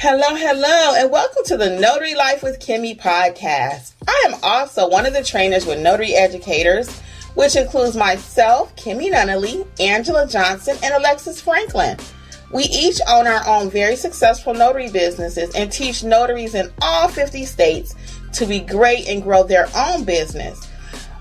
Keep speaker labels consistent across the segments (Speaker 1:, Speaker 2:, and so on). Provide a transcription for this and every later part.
Speaker 1: Hello, hello, and welcome to the Notary Life with Kimmi podcast. I am also one of the trainers with Notary Educators, which includes myself, Kimmi Nunnally, Angela Johnson, and Alexis Franklin. We each own our own very successful notary businesses and teach notaries in all 50 states to be great and grow their own business.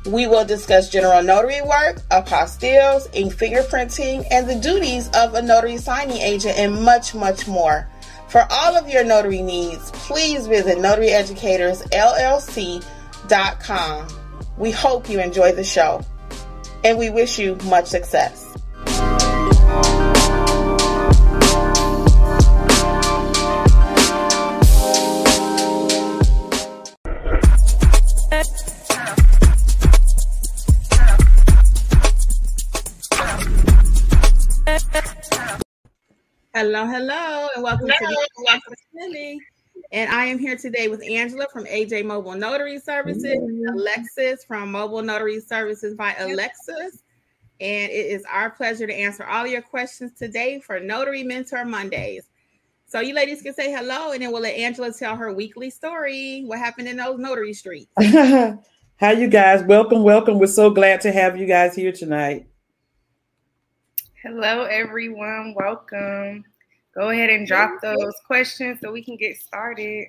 Speaker 1: We will discuss general notary work, apostilles, ink fingerprinting, and the duties of a notary signing agent, and much, much more. For all of your notary needs, please visit notaryeducatorsllc.com. We hope you enjoy the show, and we wish you much success. Hello, hello, and welcome hello. to the Philly. And I am here today with Angela from AJ Mobile Notary Services, mm-hmm. Alexis from Mobile Notary Services by Alexis. And it is our pleasure to answer all your questions today for Notary Mentor Mondays. So you ladies can say hello, and then we'll let Angela tell her weekly story. What happened in those notary streets?
Speaker 2: How you guys? Welcome, welcome. We're so glad to have you guys here tonight.
Speaker 3: Hello, everyone. Welcome. Go ahead and drop those questions so we can get started.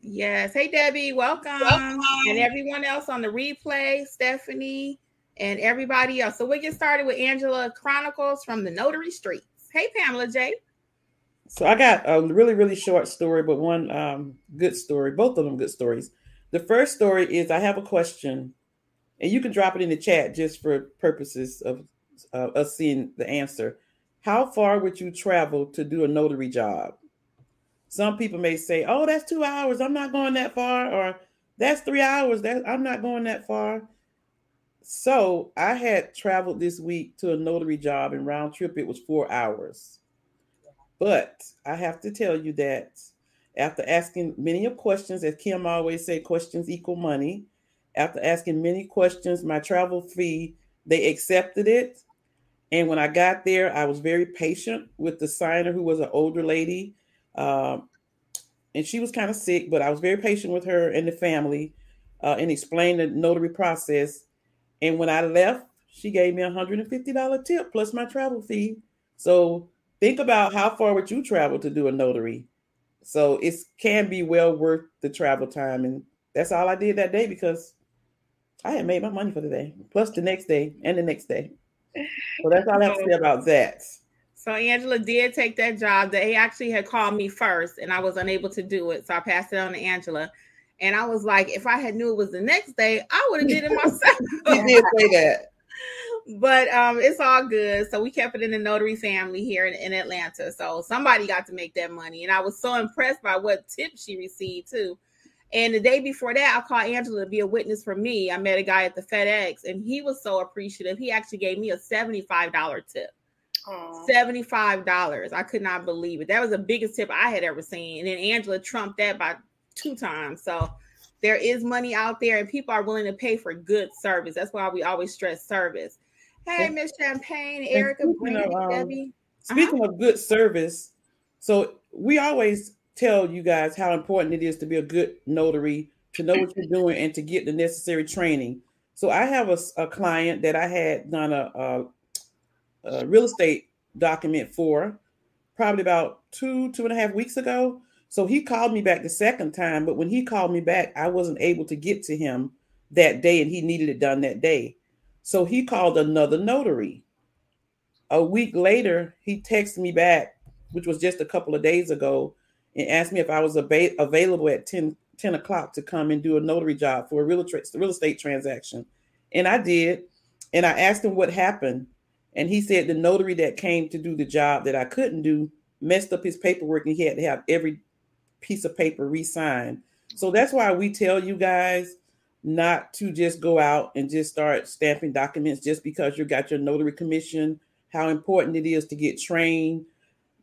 Speaker 1: Yes. Hey, Debbie. Welcome. welcome. And everyone else on the replay, Stephanie, and everybody else. So we get started with Angela Chronicles from the Notary Streets. Hey, Pamela J.
Speaker 2: So I got a really, really short story, but one um, good story. Both of them good stories. The first story is I have a question, and you can drop it in the chat just for purposes of uh, us seeing the answer. How far would you travel to do a notary job? Some people may say, "Oh, that's two hours. I'm not going that far," or "That's three hours. That I'm not going that far." So I had traveled this week to a notary job, and round trip it was four hours. But I have to tell you that after asking many of questions, as Kim always say, questions equal money. After asking many questions, my travel fee, they accepted it and when I got there, I was very patient with the signer, who was an older lady. Um, and she was kind of sick, but I was very patient with her and the family uh, and explained the notary process. And when I left, she gave me a $150 tip plus my travel fee. So think about how far would you travel to do a notary. So it can be well worth the travel time. And that's all I did that day because I had made my money for the day, plus the next day and the next day. So that's all I have to say about that.
Speaker 1: So Angela did take that job. They actually had called me first, and I was unable to do it. So I passed it on to Angela. And I was like, if I had knew it was the next day, I would have did it myself.
Speaker 2: you did say that.
Speaker 1: But um, it's all good. So we kept it in the notary family here in, in Atlanta. So somebody got to make that money. And I was so impressed by what tips she received too. And the day before that, I called Angela to be a witness for me. I met a guy at the FedEx and he was so appreciative. He actually gave me a $75 tip. Aww. $75. I could not believe it. That was the biggest tip I had ever seen. And then Angela trumped that by two times. So there is money out there and people are willing to pay for good service. That's why we always stress service. Hey, Miss Champagne, Erica, Brandy, um, Debbie.
Speaker 2: Speaking uh-huh. of good service, so we always tell you guys how important it is to be a good notary, to know what you're doing, and to get the necessary training. So I have a, a client that I had done a, a, a real estate document for probably about two, two and a half weeks ago. So he called me back the second time, but when he called me back, I wasn't able to get to him that day and he needed it done that day. So he called another notary. A week later, he texted me back, which was just a couple of days ago, and asked me if I was ab- available at 10, 10 o'clock to come and do a notary job for a real, tra- real estate transaction. And I did. And I asked him what happened. And he said the notary that came to do the job that I couldn't do messed up his paperwork and he had to have every piece of paper re signed. So that's why we tell you guys not to just go out and just start stamping documents just because you got your notary commission, how important it is to get trained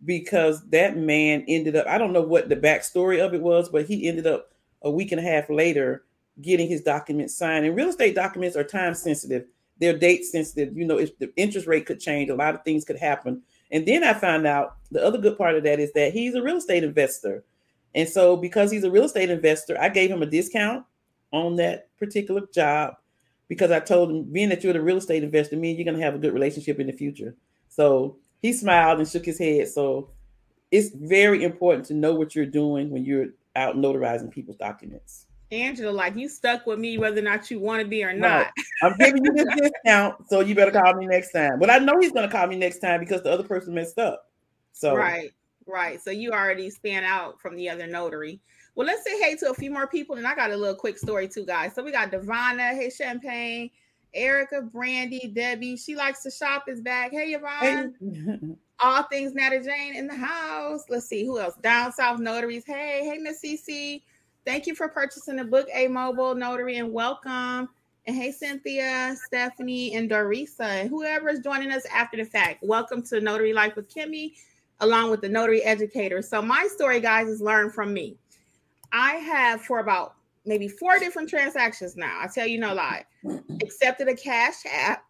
Speaker 2: because that man ended up, I don't know what the backstory of it was, but he ended up a week and a half later getting his documents signed. And real estate documents are time sensitive, they're date sensitive. You know, if the interest rate could change, a lot of things could happen. And then I found out the other good part of that is that he's a real estate investor. And so, because he's a real estate investor, I gave him a discount on that particular job because I told him, being that you're the real estate investor, means you're going to have a good relationship in the future. So he smiled and shook his head. So it's very important to know what you're doing when you're out notarizing people's documents.
Speaker 1: Angela, like you stuck with me whether or not you want to be or not.
Speaker 2: I'm giving you this discount, so you better call me next time. But I know he's gonna call me next time because the other person messed up. So
Speaker 1: right, right. So you already stand out from the other notary. Well, let's say hey to a few more people, and I got a little quick story too, guys. So we got Devonna, hey Champagne, Erica, Brandy, Debbie. She likes to shop is back. Hey Yvonne. Hey. All things Natter Jane in the house. Let's see who else. Down South Notaries. Hey, hey Miss CC. Thank you for purchasing the book, A Mobile Notary, and welcome. And hey, Cynthia, Stephanie, and Dorisa, and whoever is joining us after the fact. Welcome to Notary Life with Kimmi, along with the Notary Educator. So, my story, guys, is learn from me. I have for about maybe four different transactions now. I tell you no lie. Accepted a cash app,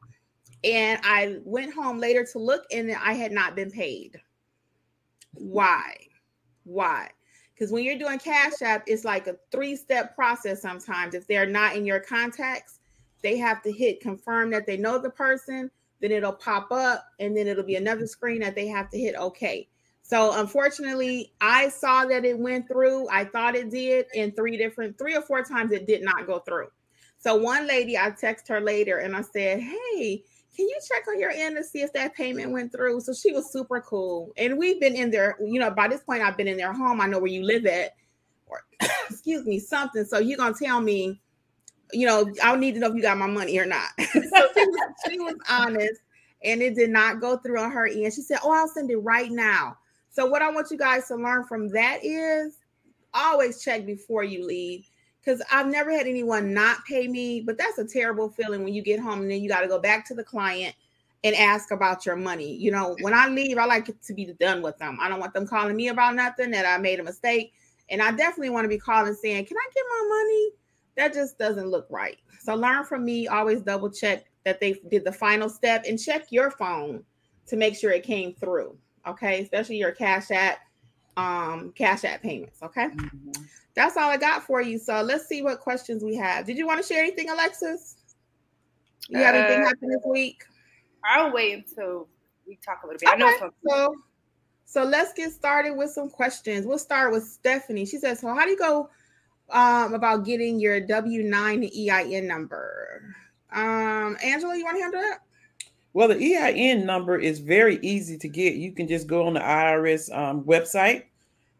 Speaker 1: and I went home later to look, and I had not been paid. Why? Why? Because when you're doing Cash App, it's like a three step process sometimes. If they're not in your contacts, they have to hit confirm that they know the person, then it'll pop up, and then it'll be another screen that they have to hit OK. So unfortunately, I saw that it went through. I thought it did, in three different, three or four times it did not go through. So one lady, I text her later and I said, Hey, can you check on your end to see if that payment went through? So she was super cool. And we've been in there, you know, by this point, I've been in their home. I know where you live at, or excuse me, something. So you're going to tell me, you know, I need to know if you got my money or not. so she was, she was honest and it did not go through on her end. She said, Oh, I'll send it right now. So, what I want you guys to learn from that is always check before you leave because I've never had anyone not pay me, but that's a terrible feeling when you get home and then you got to go back to the client and ask about your money. You know, when I leave, I like it to be done with them. I don't want them calling me about nothing that I made a mistake. And I definitely want to be calling saying, Can I get my money? That just doesn't look right. So learn from me, always double check that they did the final step and check your phone to make sure it came through. Okay, especially your cash app, um, cash app payments. Okay. Mm-hmm that's all I got for you. So let's see what questions we have. Did you want to share anything, Alexis? You got uh, anything happen this week?
Speaker 3: I'll wait until we talk a little bit. Okay, I know something.
Speaker 1: So, so let's get started with some questions. We'll start with Stephanie. She says, "So how do you go um, about getting your W nine EIN number?" Um, Angela, you want to handle that?
Speaker 2: Well, the EIN number is very easy to get. You can just go on the IRS um, website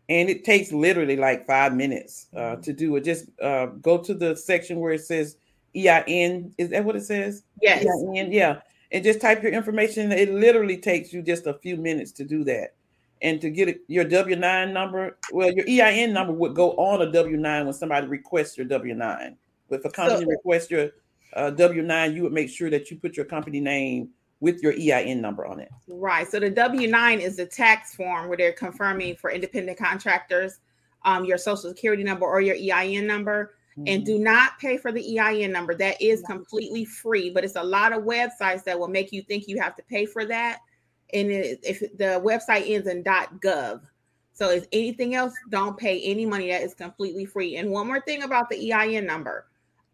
Speaker 2: and it takes literally like five minutes uh, mm-hmm. to do it. Just uh, go to the section where it says EIN. Is that what it says?
Speaker 1: Yes.
Speaker 2: EIN, yeah. And just type your information. It literally takes you just a few minutes to do that. And to get your W 9 number, well, your EIN number would go on a W 9 when somebody requests your W 9. But if a company so, requests your uh, W 9, you would make sure that you put your company name with your EIN number on it.
Speaker 1: Right. So the W 9 is the tax form where they're confirming for independent contractors um, your social security number or your EIN number. Mm-hmm. And do not pay for the EIN number. That is completely free, but it's a lot of websites that will make you think you have to pay for that. And it, if the website ends in .gov, so if anything else, don't pay any money. That is completely free. And one more thing about the EIN number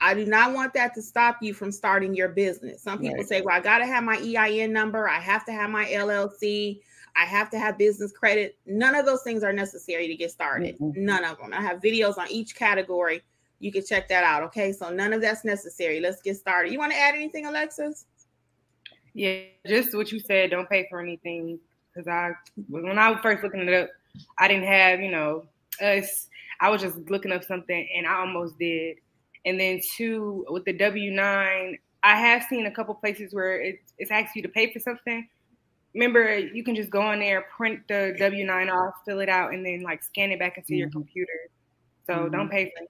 Speaker 1: I do not want that to stop you from starting your business. Some people right. say, well, I got to have my EIN number. I have to have my LLC. I have to have business credit. None of those things are necessary to get started. Mm-hmm. None of them. I have videos on each category. You can check that out. Okay. So none of that's necessary. Let's get started. You want to add anything, Alexis?
Speaker 3: Yeah, just what you said. Don't pay for anything. Because I, when I was first looking it up, I didn't have, you know, us. I was just looking up something and I almost did and then two, with the W nine, I have seen a couple places where it, it's asks you to pay for something. Remember, you can just go on there, print the W nine off, fill it out, and then like scan it back into mm-hmm. your computer. So mm-hmm. don't pay for it.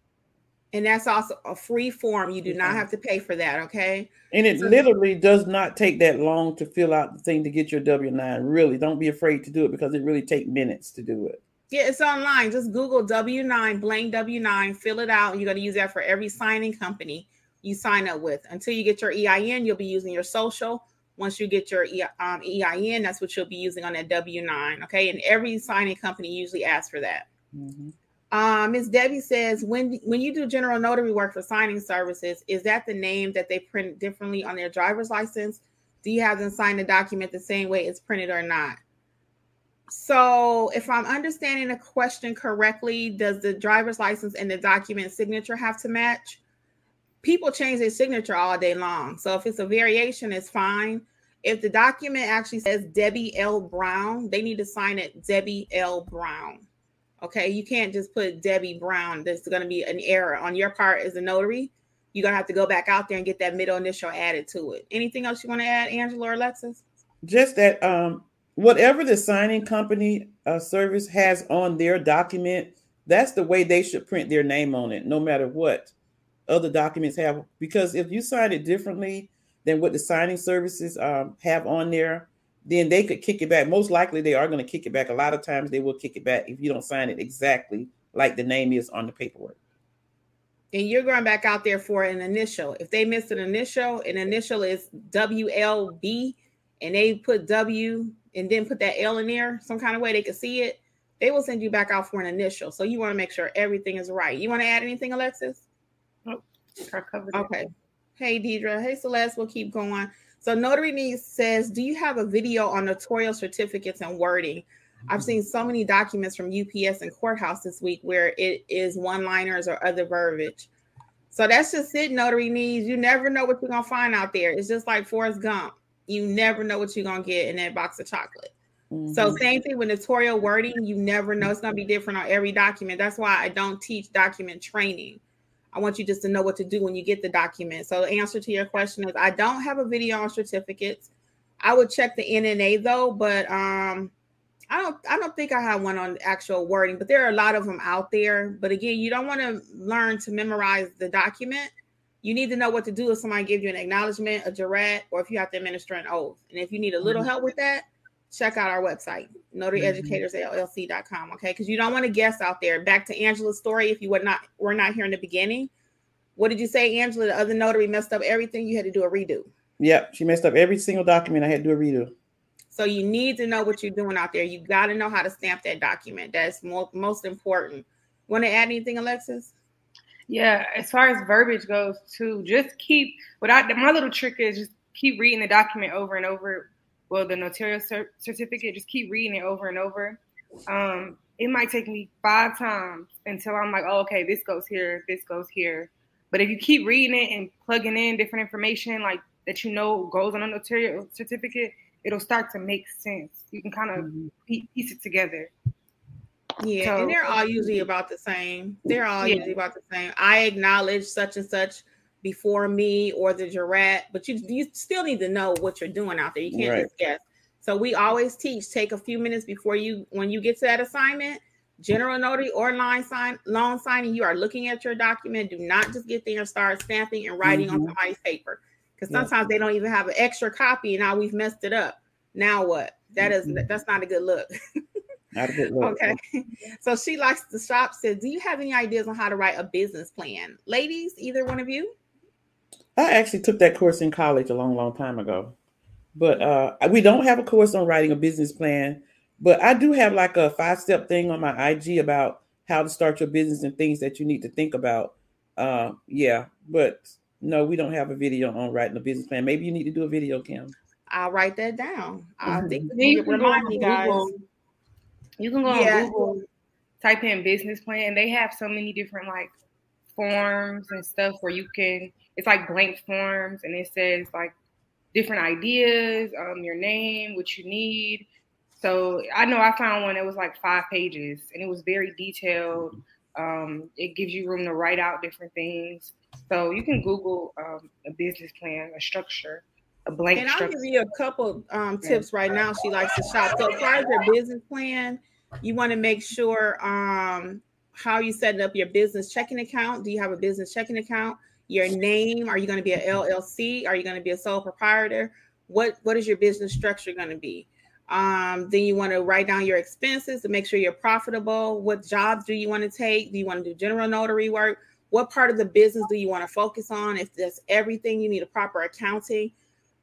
Speaker 1: And that's also a free form. You do not have to pay for that, okay?
Speaker 2: And it so, literally does not take that long to fill out the thing to get your W 9. Really, don't be afraid to do it because it really takes minutes to do it.
Speaker 1: Yeah, it's online. Just Google W9, blank W9, fill it out. You're going to use that for every signing company you sign up with. Until you get your EIN, you'll be using your social. Once you get your um, EIN, that's what you'll be using on that W9. Okay. And every signing company usually asks for that. Mm-hmm. Uh, Miss Debbie says, when when you do general notary work for signing services, is that the name that they print differently on their driver's license? Do you have them sign the document the same way it's printed or not? So, if I'm understanding the question correctly, does the driver's license and the document signature have to match? People change their signature all day long. So, if it's a variation, it's fine. If the document actually says Debbie L. Brown, they need to sign it Debbie L. Brown. Okay, you can't just put Debbie Brown. There's going to be an error on your part as a notary. You're going to have to go back out there and get that middle initial added to it. Anything else you want to add, Angela or Alexis?
Speaker 2: Just that um, whatever the signing company uh, service has on their document, that's the way they should print their name on it, no matter what other documents have. Because if you sign it differently than what the signing services um, have on there, then they could kick it back. Most likely, they are going to kick it back. A lot of times, they will kick it back if you don't sign it exactly like the name is on the paperwork.
Speaker 1: And you're going back out there for an initial. If they miss an initial, an initial is WLB, and they put W and then put that L in there some kind of way they could see it, they will send you back out for an initial. So you want to make sure everything is right. You want to add anything, Alexis?
Speaker 3: Nope.
Speaker 1: Okay. Hey, Deidre. Hey, Celeste. We'll keep going. So Notary Needs says, do you have a video on notarial certificates and wording? I've seen so many documents from UPS and courthouse this week where it is one-liners or other verbiage. So that's just it, Notary Needs. You never know what you're gonna find out there. It's just like Forrest Gump you never know what you're gonna get in that box of chocolate. Mm-hmm. So same thing with notarial wording, you never know. It's gonna be different on every document. That's why I don't teach document training. I want you just to know what to do when you get the document. So the answer to your question is I don't have a video on certificates. I would check the NNA though, but um I don't I don't think I have one on actual wording, but there are a lot of them out there. But again, you don't want to learn to memorize the document you need to know what to do if somebody gives you an acknowledgement, a jurat, or if you have to administer an oath. And if you need a little mm-hmm. help with that, check out our website, notaryeducatorsllc.com. Okay, because you don't want to guess out there. Back to Angela's story. If you were not were not here in the beginning, what did you say, Angela? The other notary messed up everything. You had to do a redo.
Speaker 2: Yep, she messed up every single document. I had to do a redo.
Speaker 1: So you need to know what you're doing out there. You got to know how to stamp that document. That's mo- most important. Want to add anything, Alexis?
Speaker 3: Yeah, as far as verbiage goes, too, just keep. What I my little trick is just keep reading the document over and over. Well, the notarial cer- certificate, just keep reading it over and over. Um, it might take me five times until I'm like, oh, okay, this goes here, this goes here. But if you keep reading it and plugging in different information, like that you know goes on a notarial certificate, it'll start to make sense. You can kind of mm-hmm. piece it together.
Speaker 1: Yeah, so, and they're all usually about the same. They're all yeah. usually about the same. I acknowledge such and such before me or the jurat, but you you still need to know what you're doing out there. You can't right. just guess. So we always teach take a few minutes before you when you get to that assignment, general notary or line sign loan signing. You are looking at your document. Do not just get there and start stamping and writing mm-hmm. on somebody's paper because sometimes yeah. they don't even have an extra copy, and now we've messed it up. Now what? That mm-hmm. is that's not a good look.
Speaker 2: Not a good.
Speaker 1: Okay. So she likes to shop. Said, Do you have any ideas on how to write a business plan? Ladies, either one of you?
Speaker 2: I actually took that course in college a long, long time ago. But uh, we don't have a course on writing a business plan. But I do have like a five step thing on my IG about how to start your business and things that you need to think about. Uh, yeah, but no, we don't have a video on writing a business plan. Maybe you need to do a video, Kim.
Speaker 1: I'll write that down. I mm-hmm. think remind me, guys.
Speaker 3: You can go yeah. on Google, type in business plan. and They have so many different like forms and stuff where you can. It's like blank forms, and it says like different ideas, um, your name, what you need. So I know I found one that was like five pages, and it was very detailed. Um, it gives you room to write out different things. So you can Google um, a business plan, a structure, a blank.
Speaker 1: And I'll give you a couple um, tips right now. She likes to shop. So as far as your business plan, you want to make sure um, how you setting up your business checking account. Do you have a business checking account? Your name? Are you going to be an LLC? Are you going to be a sole proprietor? What What is your business structure going to be? Um, then you want to write down your expenses to make sure you're profitable. What jobs do you want to take? Do you want to do general notary work? What part of the business do you want to focus on? If that's everything, you need a proper accounting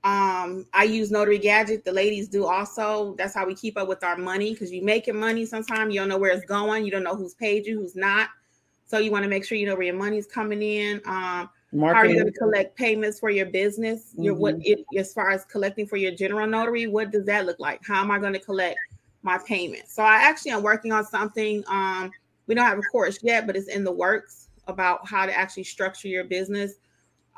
Speaker 1: Um, I use Notary Gadget. The ladies do also. That's how we keep up with our money because you making money sometimes you don't know where it's going. You don't know who's paid you, who's not. So you want to make sure you know where your money's coming in. Um, Marketing. how are you going to collect payments for your business? Mm-hmm. Your what it, as far as collecting for your general notary, what does that look like? How am I going to collect my payments? So I actually am working on something. Um, we don't have a course yet, but it's in the works about how to actually structure your business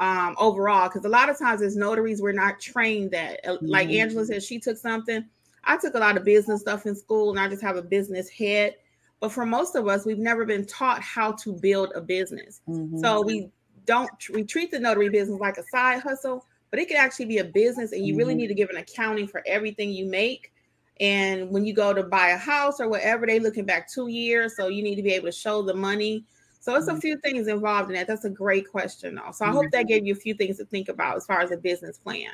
Speaker 1: um, overall. Because a lot of times as notaries, we're not trained that. Uh, like mm-hmm. Angela said, she took something. I took a lot of business stuff in school, and I just have a business head. But for most of us, we've never been taught how to build a business. Mm-hmm. So we don't we treat the notary business like a side hustle, but it could actually be a business, and you mm-hmm. really need to give an accounting for everything you make. And when you go to buy a house or whatever, they looking back two years, so you need to be able to show the money so it's a mm-hmm. few things involved in that. That's a great question, though. So I hope that mm-hmm. gave you a few things to think about as far as a business plan.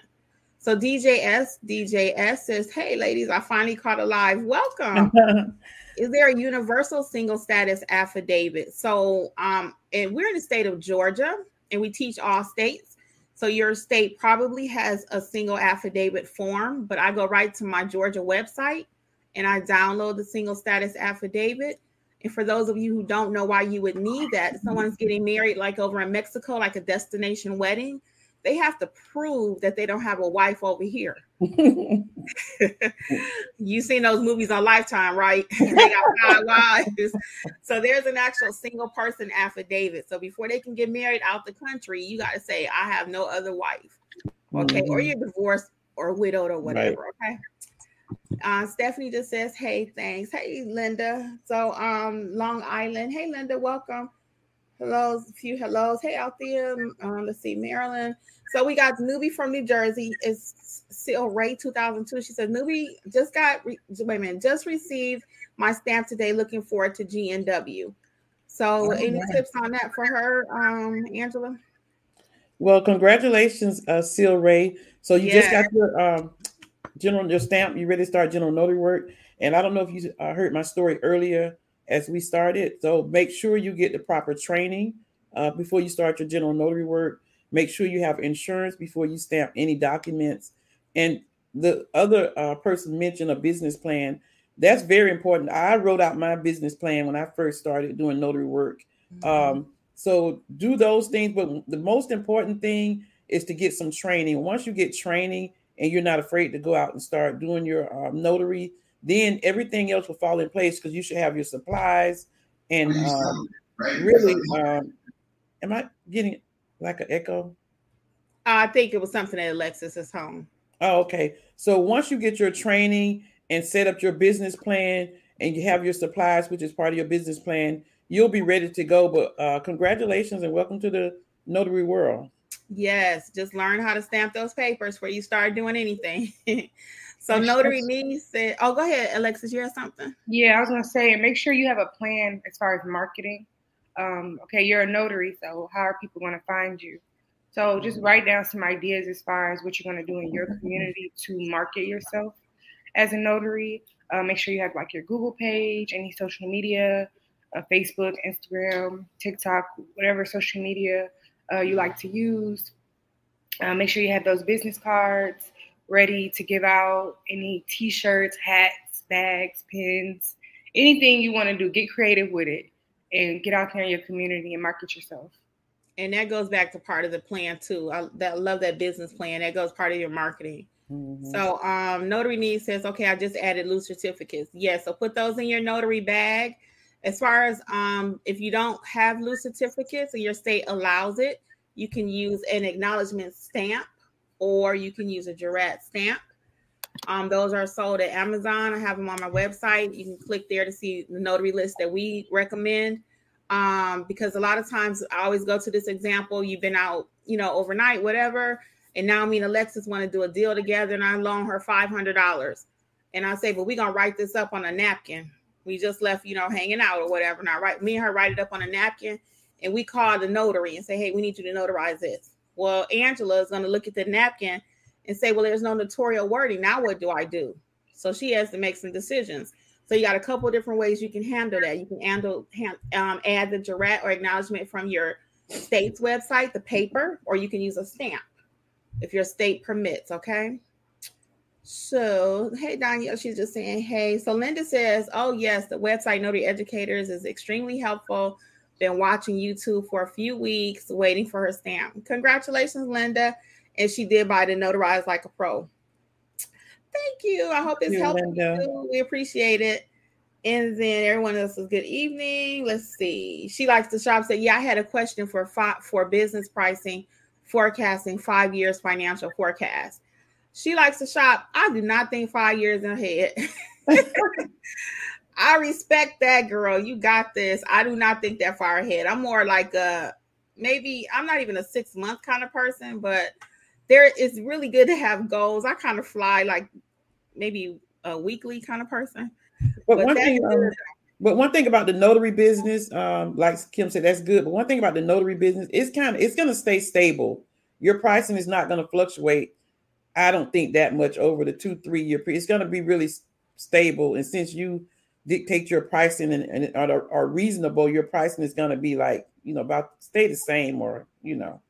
Speaker 1: So DJS, DJS says, Hey ladies, I finally caught a live. Welcome. Is there a universal single status affidavit? So um, and we're in the state of Georgia and we teach all states. So your state probably has a single affidavit form, but I go right to my Georgia website and I download the single status affidavit and for those of you who don't know why you would need that, someone's getting married like over in Mexico, like a destination wedding, they have to prove that they don't have a wife over here. You've seen those movies on Lifetime, right? they got five wives. So there's an actual single person affidavit. So before they can get married out the country, you got to say, I have no other wife. Okay. Mm-hmm. Or you're divorced or widowed or whatever. Right. Okay. Uh, Stephanie just says, "Hey, thanks." Hey, Linda. So, um, Long Island. Hey, Linda, welcome. Hellos, a few hellos. Hey, out there. Um, let's see, Maryland. So we got newbie from New Jersey. It's Seal Ray 2002. She said, "Newbie just got re- wait a minute, just received my stamp today. Looking forward to GNW." So, oh, any tips on that for her, um, Angela?
Speaker 2: Well, congratulations, uh, Seal Ray. So you yeah. just got your um, general your stamp. You ready to start general notary work? And I don't know if you uh, heard my story earlier as we started. So make sure you get the proper training uh, before you start your general notary work. Make sure you have insurance before you stamp any documents. And the other uh, person mentioned a business plan. That's very important. I wrote out my business plan when I first started doing notary work. Mm-hmm. Um, so do those things, but the most important thing is to get some training. Once you get training, and you're not afraid to go out and start doing your um, notary, then everything else will fall in place because you should have your supplies and um, really. Um, am I getting like an echo?
Speaker 1: I think it was something at Alexis's home.
Speaker 2: Oh, okay. So once you get your training and set up your business plan and you have your supplies, which is part of your business plan, you'll be ready to go. But uh, congratulations and welcome to the notary world.
Speaker 1: Yes, just learn how to stamp those papers before you start doing anything. so notary needs said, "Oh, go ahead, Alexis. You have something?"
Speaker 3: Yeah, I was gonna say, make sure you have a plan as far as marketing. Um, okay, you're a notary, so how are people going to find you? So just write down some ideas as far as what you're going to do in your community to market yourself as a notary. Uh, make sure you have like your Google page, any social media, uh, Facebook, Instagram, TikTok, whatever social media uh, you like to use. Uh, make sure you have those business cards ready to give out. Any t-shirts, hats, bags, pins, anything you want to do. Get creative with it and get out there in your community and market yourself.
Speaker 1: And that goes back to part of the plan too. I, that, love that business plan. That goes part of your marketing. Mm-hmm. So um, notary needs says, okay, I just added loose certificates. Yes, yeah, so put those in your notary bag as far as um, if you don't have loose certificates and your state allows it, you can use an acknowledgement stamp or you can use a jurat stamp. Um, those are sold at Amazon. I have them on my website. You can click there to see the notary list that we recommend. Um, because a lot of times I always go to this example. You've been out, you know, overnight, whatever, and now me and Alexis want to do a deal together, and I loan her five hundred dollars, and I say, "But we're gonna write this up on a napkin." We just left, you know, hanging out or whatever. And I write me and her write it up on a napkin and we call the notary and say, Hey, we need you to notarize this. Well, Angela is gonna look at the napkin and say, Well, there's no notarial wording. Now what do I do? So she has to make some decisions. So you got a couple different ways you can handle that. You can handle um, add the jurat or acknowledgement from your state's website, the paper, or you can use a stamp. if your state permits. Okay. So, hey, Danielle, she's just saying, hey. So, Linda says, oh, yes, the website Notary Educators is extremely helpful. Been watching YouTube for a few weeks, waiting for her stamp. Congratulations, Linda. And she did buy the Notarize Like a Pro. Thank you. I hope it's you, helping Linda. you. We appreciate it. And then everyone else is good evening. Let's see. She likes to shop. Said, yeah, I had a question for five, for business pricing, forecasting, five years financial forecast. She likes to shop. I do not think five years ahead. I respect that girl. You got this. I do not think that far ahead. I'm more like a maybe I'm not even a six month kind of person, but there is really good to have goals. I kind of fly like maybe a weekly kind of person.
Speaker 2: But, but one thing, um, but one thing about the notary business, um, like Kim said, that's good. But one thing about the notary business, it's kind of it's going to stay stable. Your pricing is not going to fluctuate. I don't think that much over the two three year period. It's going to be really stable. And since you dictate your pricing and, and are, are reasonable, your pricing is going to be like you know about stay the same or you know.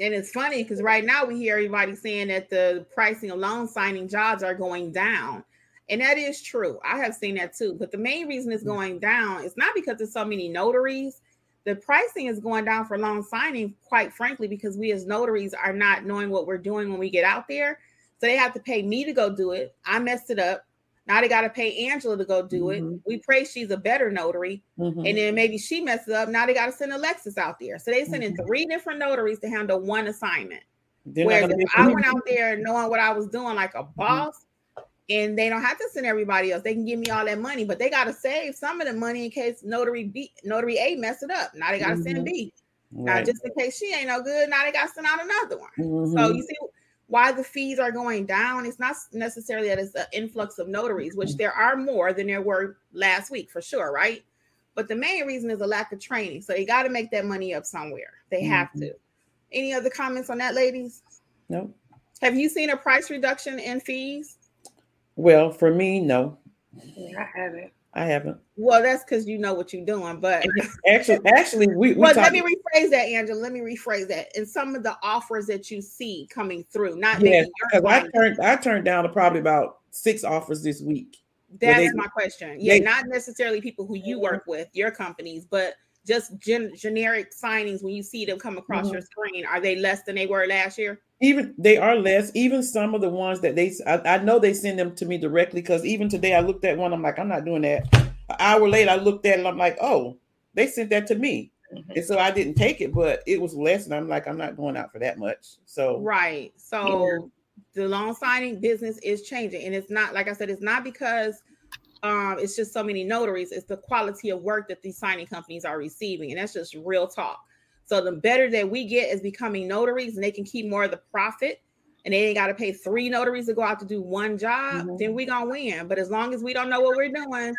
Speaker 1: And it's funny because right now we hear everybody saying that the pricing of loan signing jobs are going down. And that is true. I have seen that too. But the main reason it's mm. going down is not because there's so many notaries. The pricing is going down for loan signing, quite frankly, because we as notaries are not knowing what we're doing when we get out there. So they have to pay me to go do it. I messed it up. Now they got to pay Angela to go do mm-hmm. it. We pray she's a better notary. Mm-hmm. And then maybe she messes up. Now they got to send Alexis out there. So they send in mm-hmm. three different notaries to handle one assignment. They're Whereas if I went out there knowing what I was doing like a mm-hmm. boss, and they don't have to send everybody else. They can give me all that money, but they got to save some of the money in case notary B, notary A mess it up. Now they got to send mm-hmm. B. Right. Now just in case she ain't no good, now they got to send out another one. Mm-hmm. So you see why the fees are going down. It's not necessarily that it's an influx of notaries, which there are more than there were last week for sure, right? But the main reason is a lack of training. So they got to make that money up somewhere. They mm-hmm. have to. Any other comments on that, ladies?
Speaker 2: No.
Speaker 1: Have you seen a price reduction in fees?
Speaker 2: Well, for me, no.
Speaker 3: I haven't.
Speaker 2: I haven't.
Speaker 1: Well, that's because you know what you're doing. But
Speaker 2: actually, actually, we. we
Speaker 1: well, let me rephrase that, Angela. Let me rephrase that. And some of the offers that you see coming through, not
Speaker 2: yes, because I turned I turned down probably about six offers this week.
Speaker 1: That's they, my question. Yeah, they, not necessarily people who you work with, your companies, but just gen- generic signings when you see them come across mm-hmm. your screen. Are they less than they were last year?
Speaker 2: Even they are less. Even some of the ones that they, I, I know they send them to me directly because even today I looked at one. I'm like, I'm not doing that. An hour later, I looked at it. And i'm like, oh, they sent that to me, mm-hmm. and so I didn't take it, but it was less, and I'm like, I'm not going out for that much. So
Speaker 1: right, so yeah. the loan signing business is changing, and it's not like I said, it's not because um, it's just so many notaries. It's the quality of work that these signing companies are receiving, and that's just real talk. So the better that we get is becoming notaries and they can keep more of the profit and they ain't got to pay three notaries to go out to do one job, mm-hmm. then we gonna win. But as long as we don't know what we're doing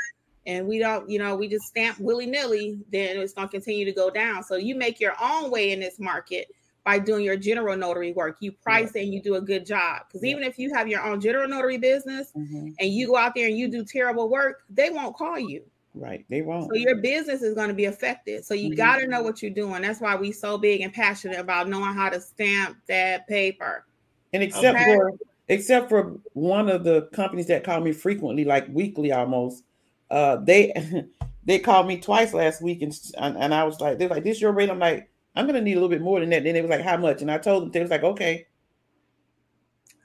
Speaker 1: and we don't, you know, we just stamp willy-nilly, then it's gonna continue to go down. So you make your own way in this market by doing your general notary work. You price yeah. and you do a good job. Because yeah. even if you have your own general notary business mm-hmm. and you go out there and you do terrible work, they won't call you.
Speaker 2: Right. They won't.
Speaker 1: So your business is going to be affected. So you mm-hmm. got to know what you're doing. That's why we so big and passionate about knowing how to stamp that paper.
Speaker 2: And except okay? for except for one of the companies that call me frequently, like weekly almost, uh, they they called me twice last week, and and I was like, they're like, "This your rate?" I'm like, "I'm gonna need a little bit more than that." Then they was like, "How much?" And I told them they was like, "Okay."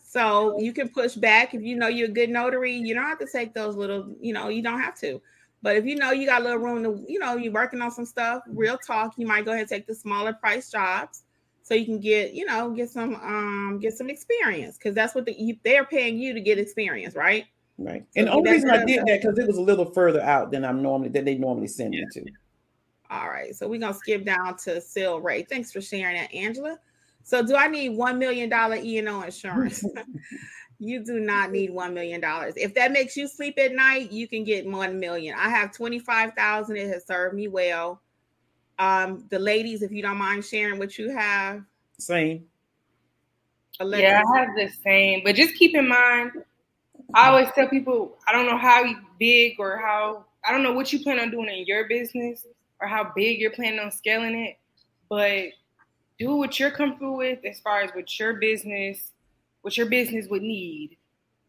Speaker 1: So you can push back if you know you're a good notary. You don't have to take those little, you know, you don't have to. But if you know you got a little room to, you know, you're working on some stuff, real talk, you might go ahead and take the smaller price jobs so you can get, you know, get some um get some experience because that's what the, you, they're paying you to get experience, right?
Speaker 2: Right. And the only reason I did that because it was a little further out than I'm normally that they normally send yeah. me to.
Speaker 1: All right. So we're gonna skip down to Sil Ray. Thanks for sharing that, Angela. So do I need one million dollar E and O insurance? you do not need one million dollars. If that makes you sleep at night, you can get one million. I have twenty five thousand. It has served me well. Um, the ladies, if you don't mind sharing what you have,
Speaker 2: same.
Speaker 3: Yeah, I have the same, but just keep in mind. I always tell people I don't know how big or how I don't know what you plan on doing in your business or how big you're planning on scaling it, but do what you're comfortable with as far as with your business, what your business would need.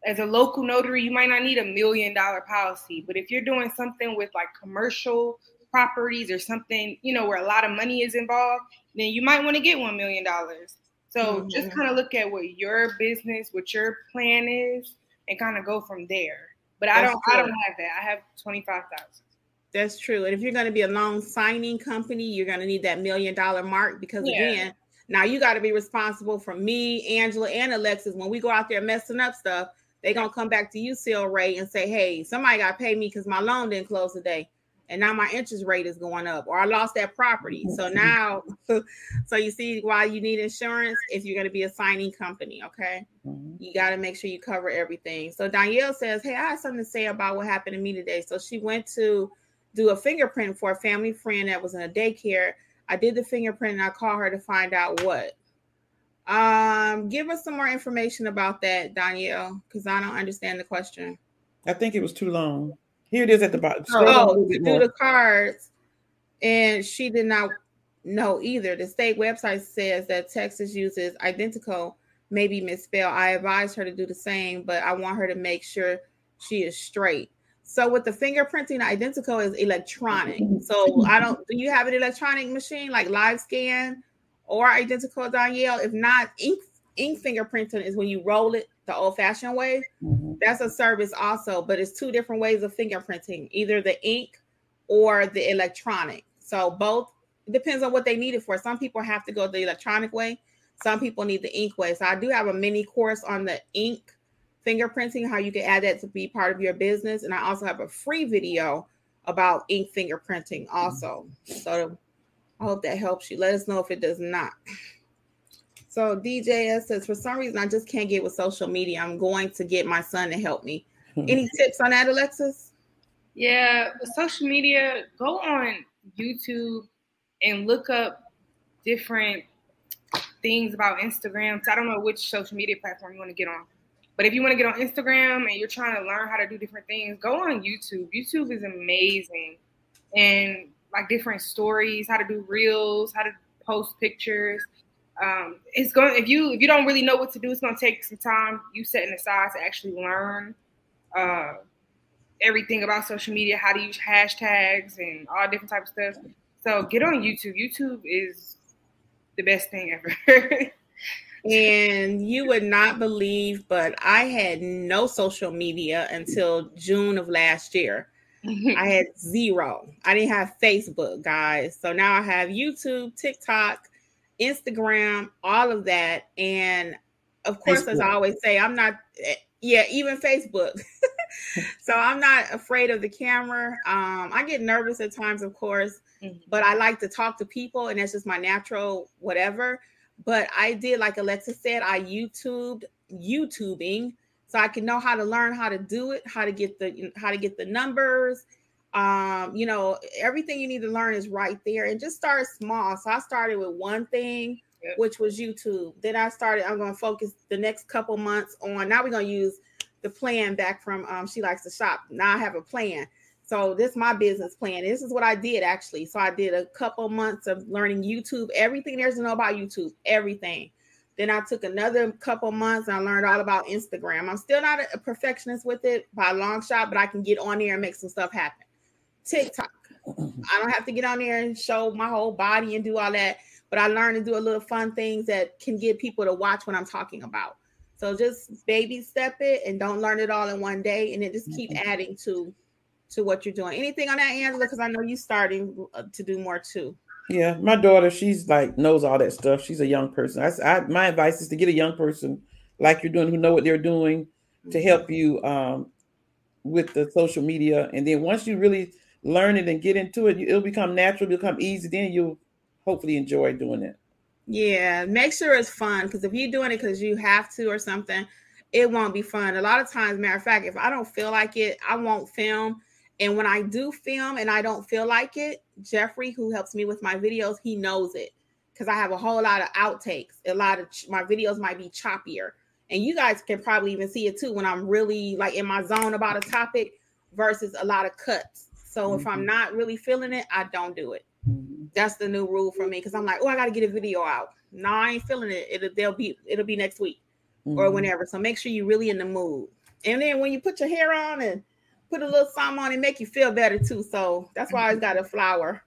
Speaker 3: As a local notary, you might not need a million dollar policy, but if you're doing something with like commercial properties or something, you know, where a lot of money is involved, then you might want to get one million dollars. So mm-hmm. just kind of look at what your business, what your plan is, and kind of go from there. But That's I don't, true. I don't have that. I have twenty five thousand.
Speaker 1: That's true. And if you're going to be a loan signing company, you're going to need that million dollar mark because yeah. again, now you got to be responsible for me, Angela, and Alexis. When we go out there messing up stuff, they're gonna come back to you, Seal Ray, and say, Hey, somebody got to pay me because my loan didn't close today and now my interest rate is going up or i lost that property so mm-hmm. now so you see why you need insurance if you're going to be a signing company okay mm-hmm. you got to make sure you cover everything so danielle says hey i have something to say about what happened to me today so she went to do a fingerprint for a family friend that was in a daycare i did the fingerprint and i called her to find out what um give us some more information about that danielle because i don't understand the question
Speaker 2: i think it was too long here it is at the bottom.
Speaker 1: oh, do the cards, and she did not know either. The state website says that Texas uses identical, maybe misspelled. I advised her to do the same, but I want her to make sure she is straight. So with the fingerprinting, IdentoGO is electronic. So I don't. Do you have an electronic machine like Live Scan or IdentoGO, Danielle? If not, ink ink fingerprinting is when you roll it the old fashioned way. Mm-hmm. That's a service also, but it's two different ways of fingerprinting either the ink or the electronic. So both depends on what they need it for. Some people have to go the electronic way, some people need the ink way. So I do have a mini course on the ink fingerprinting, how you can add that to be part of your business. And I also have a free video about ink fingerprinting also. So I hope that helps you. Let us know if it does not. So DJS says, for some reason, I just can't get with social media. I'm going to get my son to help me. Hmm. Any tips on that, Alexis?
Speaker 3: Yeah, social media, go on YouTube and look up different things about Instagram. So I don't know which social media platform you want to get on. But if you want to get on Instagram and you're trying to learn how to do different things, go on YouTube. YouTube is amazing. And like different stories, how to do reels, how to post pictures um, it's going if you if you don't really know what to do, it's going to take some time you setting aside to actually learn uh, everything about social media, how to use hashtags and all different types of stuff. So get on YouTube. YouTube is the best thing ever.
Speaker 1: and you would not believe, but I had no social media until June of last year. I had zero. I didn't have Facebook, guys. So now I have YouTube, TikTok, Instagram, all of that. And of course, Facebook. as I always say, I'm not, eh, yeah, even Facebook. so I'm not afraid of the camera. Um, I get nervous at times, of course, mm-hmm. but I like to talk to people, and that's just my natural whatever. But I did, like Alexa said, I YouTubed YouTubing so I can know how to learn how to do it, how to get the how to get the numbers. Um you know everything you need to learn is right there and just start small. So i started with one thing yep. which was youtube. Then i started i'm going to focus the next couple months on now we're going to use the plan back from um she likes to shop. Now i have a plan so this is my business plan this is what i did actually so i did a couple months of learning youtube everything there's to know about youtube everything then I took another couple months and I learned all about Instagram. I'm still not a perfectionist with it by a long shot, but I can get on there and make some stuff happen. TikTok. I don't have to get on there and show my whole body and do all that, but I learned to do a little fun things that can get people to watch what I'm talking about. So just baby step it and don't learn it all in one day, and then just keep mm-hmm. adding to to what you're doing. Anything on that, Angela? Because I know you're starting uh, to do more too.
Speaker 2: Yeah, my daughter, she's like knows all that stuff. She's a young person. I, I my advice is to get a young person like you're doing who know what they're doing to mm-hmm. help you um, with the social media, and then once you really learn it and get into it, it'll become natural, become easy. Then you'll hopefully enjoy doing it.
Speaker 1: Yeah, make sure it's fun because if you're doing it because you have to or something, it won't be fun. A lot of times, matter of fact, if I don't feel like it, I won't film. And when I do film and I don't feel like it, Jeffrey, who helps me with my videos, he knows it because I have a whole lot of outtakes. A lot of ch- my videos might be choppier. And you guys can probably even see it too when I'm really like in my zone about a topic versus a lot of cuts. So mm-hmm. if I'm mm-hmm. not really feeling it, I don't do it. Mm-hmm. That's the new rule for me because I'm like, oh, I got to get a video out. No, I ain't feeling it. It'll they'll be it'll be next week mm-hmm. or whenever. So make sure you're really in the mood. And then when you put your hair on and put a little something on, it make you feel better too. So that's why I got a flower.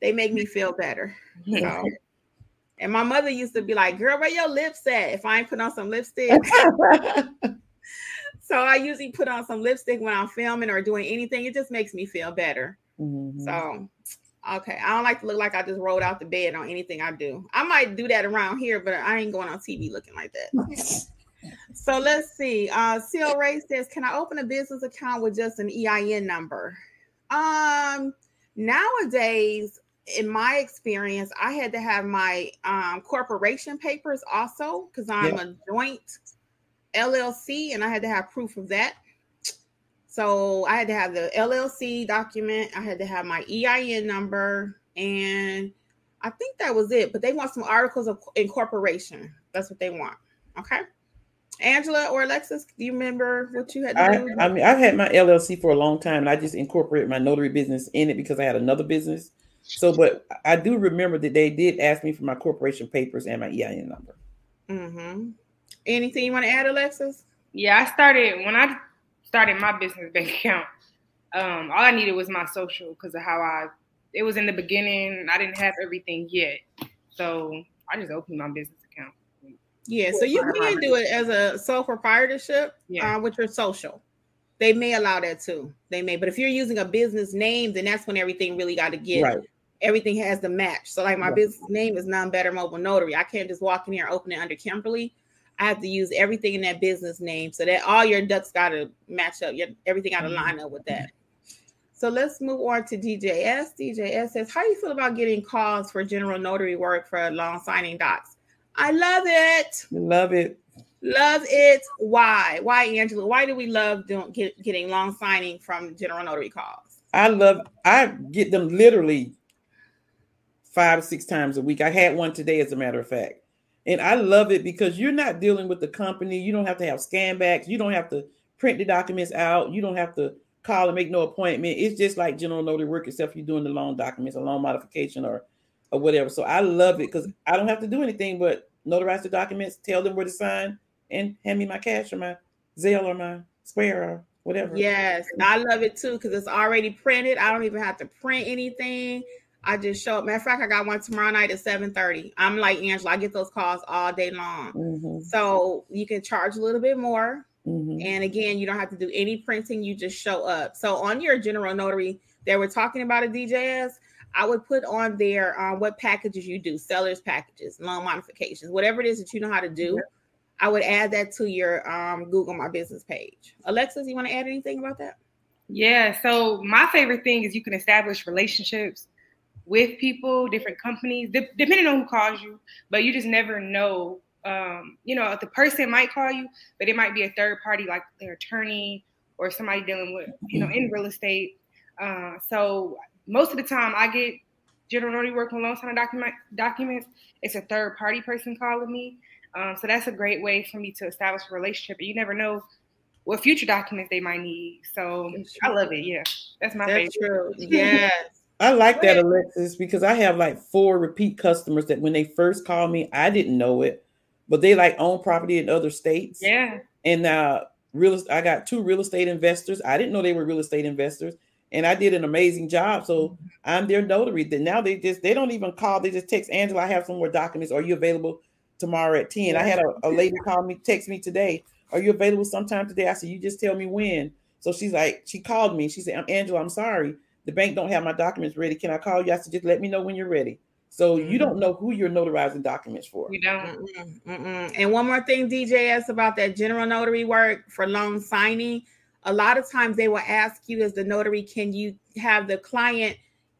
Speaker 1: They make me feel better. So. And my mother used to be like, "Girl, where your lips at?" If I ain't put on some lipstick. so I usually put on some lipstick when I'm filming or doing anything. It just makes me feel better. Mm-hmm. So Okay, I don't like to look like I just rolled out the bed on anything I do. I might do that around here, but I ain't going on TV looking like that. so let's see. Uh Seal Ray says, Can I open a business account with just an EIN number? Um nowadays, in my experience, I had to have my um, corporation papers also because I'm a joint LLC and I had to have proof of that. So I had to have the LLC document, I had to have my EIN number, and I think that was it. But they want some articles of incorporation. That's what they want. Okay. Angela or Alexis, do you remember what you had to
Speaker 2: I,
Speaker 1: do?
Speaker 2: I mean, I've had my LLC for a long time, and I just incorporated my notary business in it because I had another business. So, but I do remember that they did ask me for my corporation papers and my EIN number.
Speaker 1: Mm-hmm. Anything you want to add, Alexis?
Speaker 3: Yeah, I started when I started my business bank account, um, all I needed was my social because of how I. It was in the beginning. I didn't have everything yet, so I just opened my business account.
Speaker 1: Yeah, so you can do it as a sole proprietorship yeah. uh, with your social. They may allow that too. They may, but if you're using a business name, then that's when everything really got to get. Right. Everything has to match. So, like my right. business name is None Better Mobile Notary. I can't just walk in here and open it under Kimberly. I have to use everything in that business name so that all your ducks got to match up. Your, everything got to line up with that. So let's move on to DJS. DJS says, How do you feel about getting calls for general notary work for loan signing docs? I love it.
Speaker 2: Love it.
Speaker 1: Love it. Why? Why, Angela? Why do we love doing, get, getting loan signing from general notary calls?
Speaker 2: I love, I get them literally five, or six times a week. I had one today, as a matter of fact. And I love it because you're not dealing with the company. You don't have to have scan backs. You don't have to print the documents out. You don't have to call and make no appointment. It's just like general notary work, except you're doing the loan documents, a loan modification, or or whatever. So I love it because I don't have to do anything but notarize the documents, tell them where to sign, and hand me my cash or my Zelle or my Square or whatever.
Speaker 1: Yes, I love it too because it's already printed. I don't even have to print anything. I just show up. Matter of fact, I got one tomorrow night at 7:30. I'm like Angela, I get those calls all day long. Mm-hmm. So you can charge a little bit more. Mm-hmm. And again, you don't have to do any printing, you just show up. So on your general notary that we're talking about a DJS, I would put on there um, what packages you do, sellers packages, loan modifications, whatever it is that you know how to do. I would add that to your um, Google My Business page. Alexis, you want to add anything about that?
Speaker 3: Yeah. So my favorite thing is you can establish relationships with people, different companies, de- depending on who calls you, but you just never know. Um, you know, the person might call you, but it might be a third party, like their attorney or somebody dealing with, you know, in real estate. Uh, so most of the time, I get general notary work on loan signing document documents. It's a third party person calling me. Um, so that's a great way for me to establish a relationship. But you never know what future documents they might need. So I love it. Yeah, that's my that's
Speaker 1: favorite. True. Yes.
Speaker 2: I like that, Alexis, because I have like four repeat customers that when they first call me, I didn't know it, but they like own property in other states.
Speaker 3: Yeah.
Speaker 2: And uh real I got two real estate investors. I didn't know they were real estate investors. And I did an amazing job. So I'm their notary. That now they just they don't even call, they just text Angela, I have some more documents. Are you available tomorrow at 10? I had a, a lady call me, text me today. Are you available sometime today? I said, You just tell me when. So she's like, she called me. She said, I'm Angela, I'm sorry the bank don't have my documents ready. Can I call you? I said, just let me know when you're ready. So mm-hmm. you don't know who you're notarizing documents for.
Speaker 3: You don't. Mm-mm,
Speaker 1: mm-mm. And one more thing, DJ asked about that general notary work for loan signing. A lot of times they will ask you as the notary, can you have the client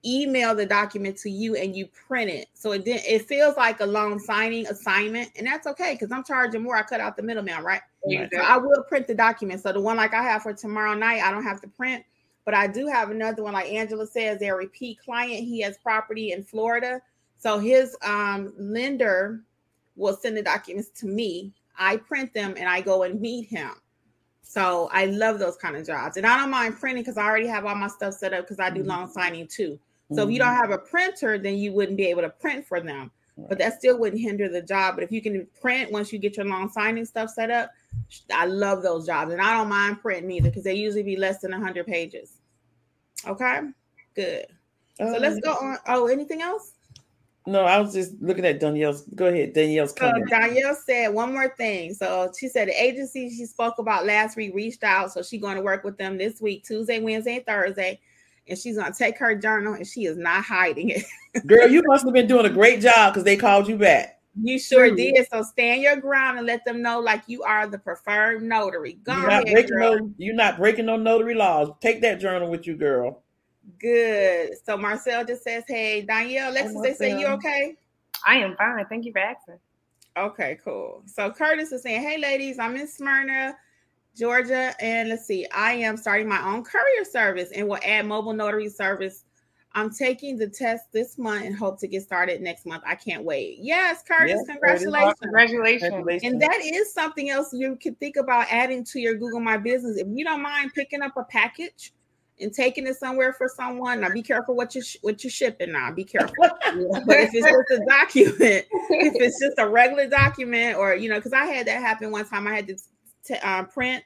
Speaker 1: email the document to you and you print it? So it it feels like a loan signing assignment, and that's okay because I'm charging more. I cut out the middleman, right? right. So I will print the document. So the one like I have for tomorrow night, I don't have to print. But I do have another one, like Angela says, they're a repeat client. He has property in Florida. So his um, lender will send the documents to me. I print them and I go and meet him. So I love those kind of jobs. And I don't mind printing because I already have all my stuff set up because I do mm-hmm. loan signing too. So if you don't have a printer, then you wouldn't be able to print for them. But that still wouldn't hinder the job. But if you can print once you get your loan signing stuff set up, I love those jobs. And I don't mind printing either because they usually be less than 100 pages. Okay, good. So let's go on. Oh, anything else?
Speaker 2: No, I was just looking at Danielle's. Go ahead, Danielle's
Speaker 1: So. Danielle said one more thing. So she said the agency she spoke about last week reached out, so she's going to work with them this week, Tuesday, Wednesday, and Thursday, and she's going to take her journal, and she is not hiding it.
Speaker 2: Girl, you must have been doing a great job because they called you back.
Speaker 1: You sure
Speaker 2: True.
Speaker 1: did. So stand your ground and let them know like you are the preferred notary. Go
Speaker 2: You're not
Speaker 1: ahead,
Speaker 2: breaking
Speaker 1: girl.
Speaker 2: no, you're not breaking no notary laws. Take that journal with you, girl.
Speaker 1: Good. So Marcel just says, "Hey, Danielle, Alexis, they say you
Speaker 2: Marcel.
Speaker 1: okay."
Speaker 3: I am fine. Thank you for asking.
Speaker 1: Okay, cool. So Curtis is saying, Hey ladies, I'm in Smyrna, Georgia, and let's see, I am starting my own courier service and will add mobile notary service. I'm taking the test this month and hope to get started next month. I can't wait. Yes, Curtis,
Speaker 2: Yes,
Speaker 1: congratulations.
Speaker 3: Congratulations.
Speaker 2: Congratulations.
Speaker 1: And that is something else you could think about adding to your Google My Business. If you don't mind picking up a package and taking it somewhere for someone, now be careful what you sh- what you're shipping. Now, be careful. but if it's just a document, if it's just a regular document, or you know, because I had that happen one time. I had to t- uh, print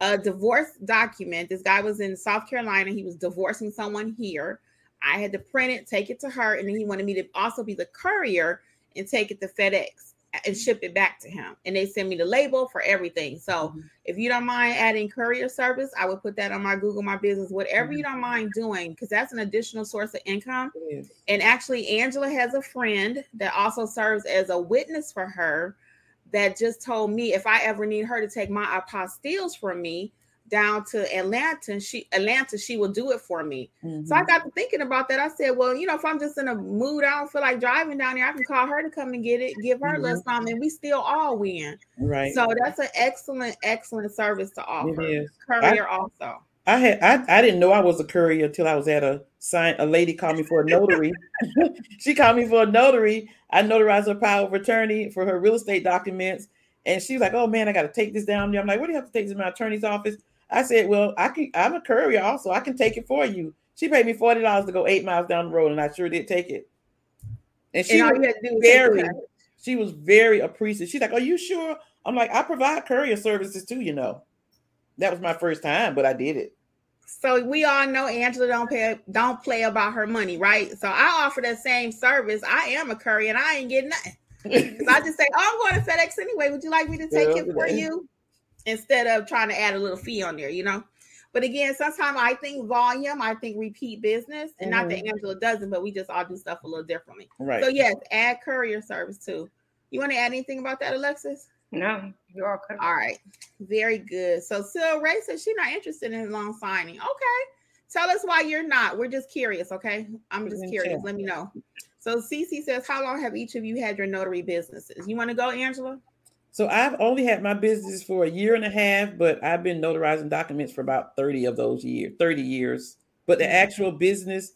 Speaker 1: a divorce document. This guy was in South Carolina. He was divorcing someone here. I had to print it, take it to her, and then he wanted me to also be the courier and take it to FedEx and ship it back to him. And they send me the label for everything. So mm-hmm. if you don't mind adding courier service, I would put that on my Google My Business, whatever you don't mm-hmm. mind doing, because that's an additional source of income.
Speaker 2: Yes.
Speaker 1: And actually, Angela has a friend that also serves as a witness for her that just told me if I ever need her to take my apostilles from me down to Atlanta, she Atlanta, she will do it for me. So I
Speaker 2: Mhm.
Speaker 1: got to thinking about that. I said, well, you know, if I'm just in a mood, I don't feel like driving down there, I can call her to come and get it, give her a little something, and we still all win.
Speaker 2: right.
Speaker 1: So that's an excellent, excellent service to offer.
Speaker 2: it is.
Speaker 1: Courier also.
Speaker 2: I had I, I didn't know I was a courier until I was at a sign. A lady called me for a notary. she called me for a notary. I notarized her power of attorney for her real estate documents, and she's like, "Oh man, I got to take this down there." I'm like, "What do you have to take this to my attorney's office?" I said, "Well, I can. I'm a courier also. I can take it for you." She paid me forty dollars to go eight miles down the road, and I sure did take it. And she
Speaker 1: And
Speaker 2: was
Speaker 1: you had to do was
Speaker 2: very, she was very appreciative. She's like, "Are you sure?" I'm like, "I provide courier services too, you know." That was my first time, but I did it.
Speaker 1: So we all know Angela don't pay don't play about her money, right? So I offer that same service. I am a courier and I ain't getting nothing. I just say, oh, I'm going to FedEx anyway. Would you like me to take
Speaker 2: Yeah,
Speaker 1: it for you? Instead of trying to add a little fee on there, you know. But again, sometimes I think volume, I think repeat business, and not that mm-hmm. Angela doesn't, but we just all do stuff a little differently.
Speaker 2: right.
Speaker 1: So yes, add courier service too. You want to add anything about that, Alexis?
Speaker 3: No, you're all covered.
Speaker 1: All right, very good. So Sil Ray says she's not interested in loan signing. Okay, tell us why you're not. We're just curious. Okay, I'm just curious. Let me know. So Cece says, how long have each of you had your notary businesses? You want to go, Angela?
Speaker 2: So I've only had my business for a year and a half, but I've been notarizing documents for about 30 of those years, 30 years. But the actual business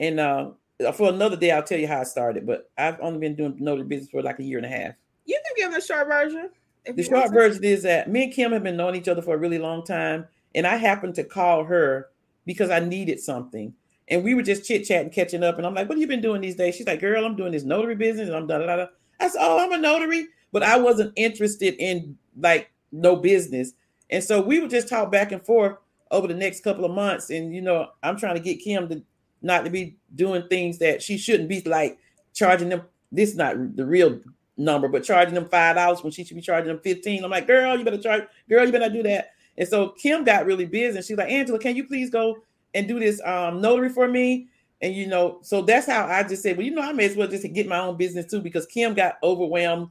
Speaker 2: and uh for another day I'll tell you how I started, but I've only been doing notary business for like a year and a half.
Speaker 1: You can give them the short version.
Speaker 2: The short version is that me and Kim have been knowing each other for a really long time, and I happened to call her because I needed something. And we were just chit chatting, catching up. And I'm like, What have you been doing these days? She's like, Girl, I'm doing this notary business. And I'm da da. da." I said, Oh, I'm a notary. But I wasn't interested in like no business. And so we would just talk back and forth over the next couple of months. And, you know, I'm trying to get Kim to not to be doing things that she shouldn't be like charging them. This is not the real number, but charging them five dollars when she should be charging them 15. I'm like, girl, you better charge, girl, you better do that. And so Kim got really busy and she's like, Angela, can you please go and do this um notary for me? And you know, so that's how I just said, well, you know, I may as well just get my own business too, because Kim got overwhelmed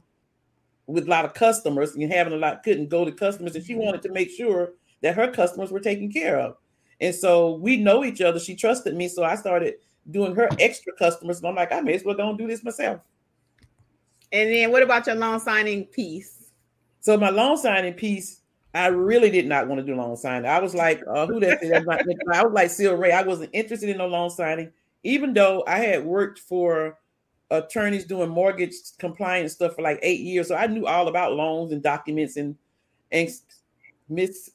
Speaker 2: with a lot of customers and having a lot couldn't go to customers, and she wanted to make sure that her customers were taken care of. And so we know each other. She trusted me, so I started doing her extra customers. And I'm like, I may as well go and do this myself.
Speaker 1: And then what about your loan signing piece?
Speaker 2: So my loan signing piece, I really did not want to do loan signing. I was like, uh, who that? I was like Seal Ray. I wasn't interested in no loan signing, even though I had worked for attorneys doing mortgage compliance stuff for like eight years. So I knew all about loans and documents and and Miss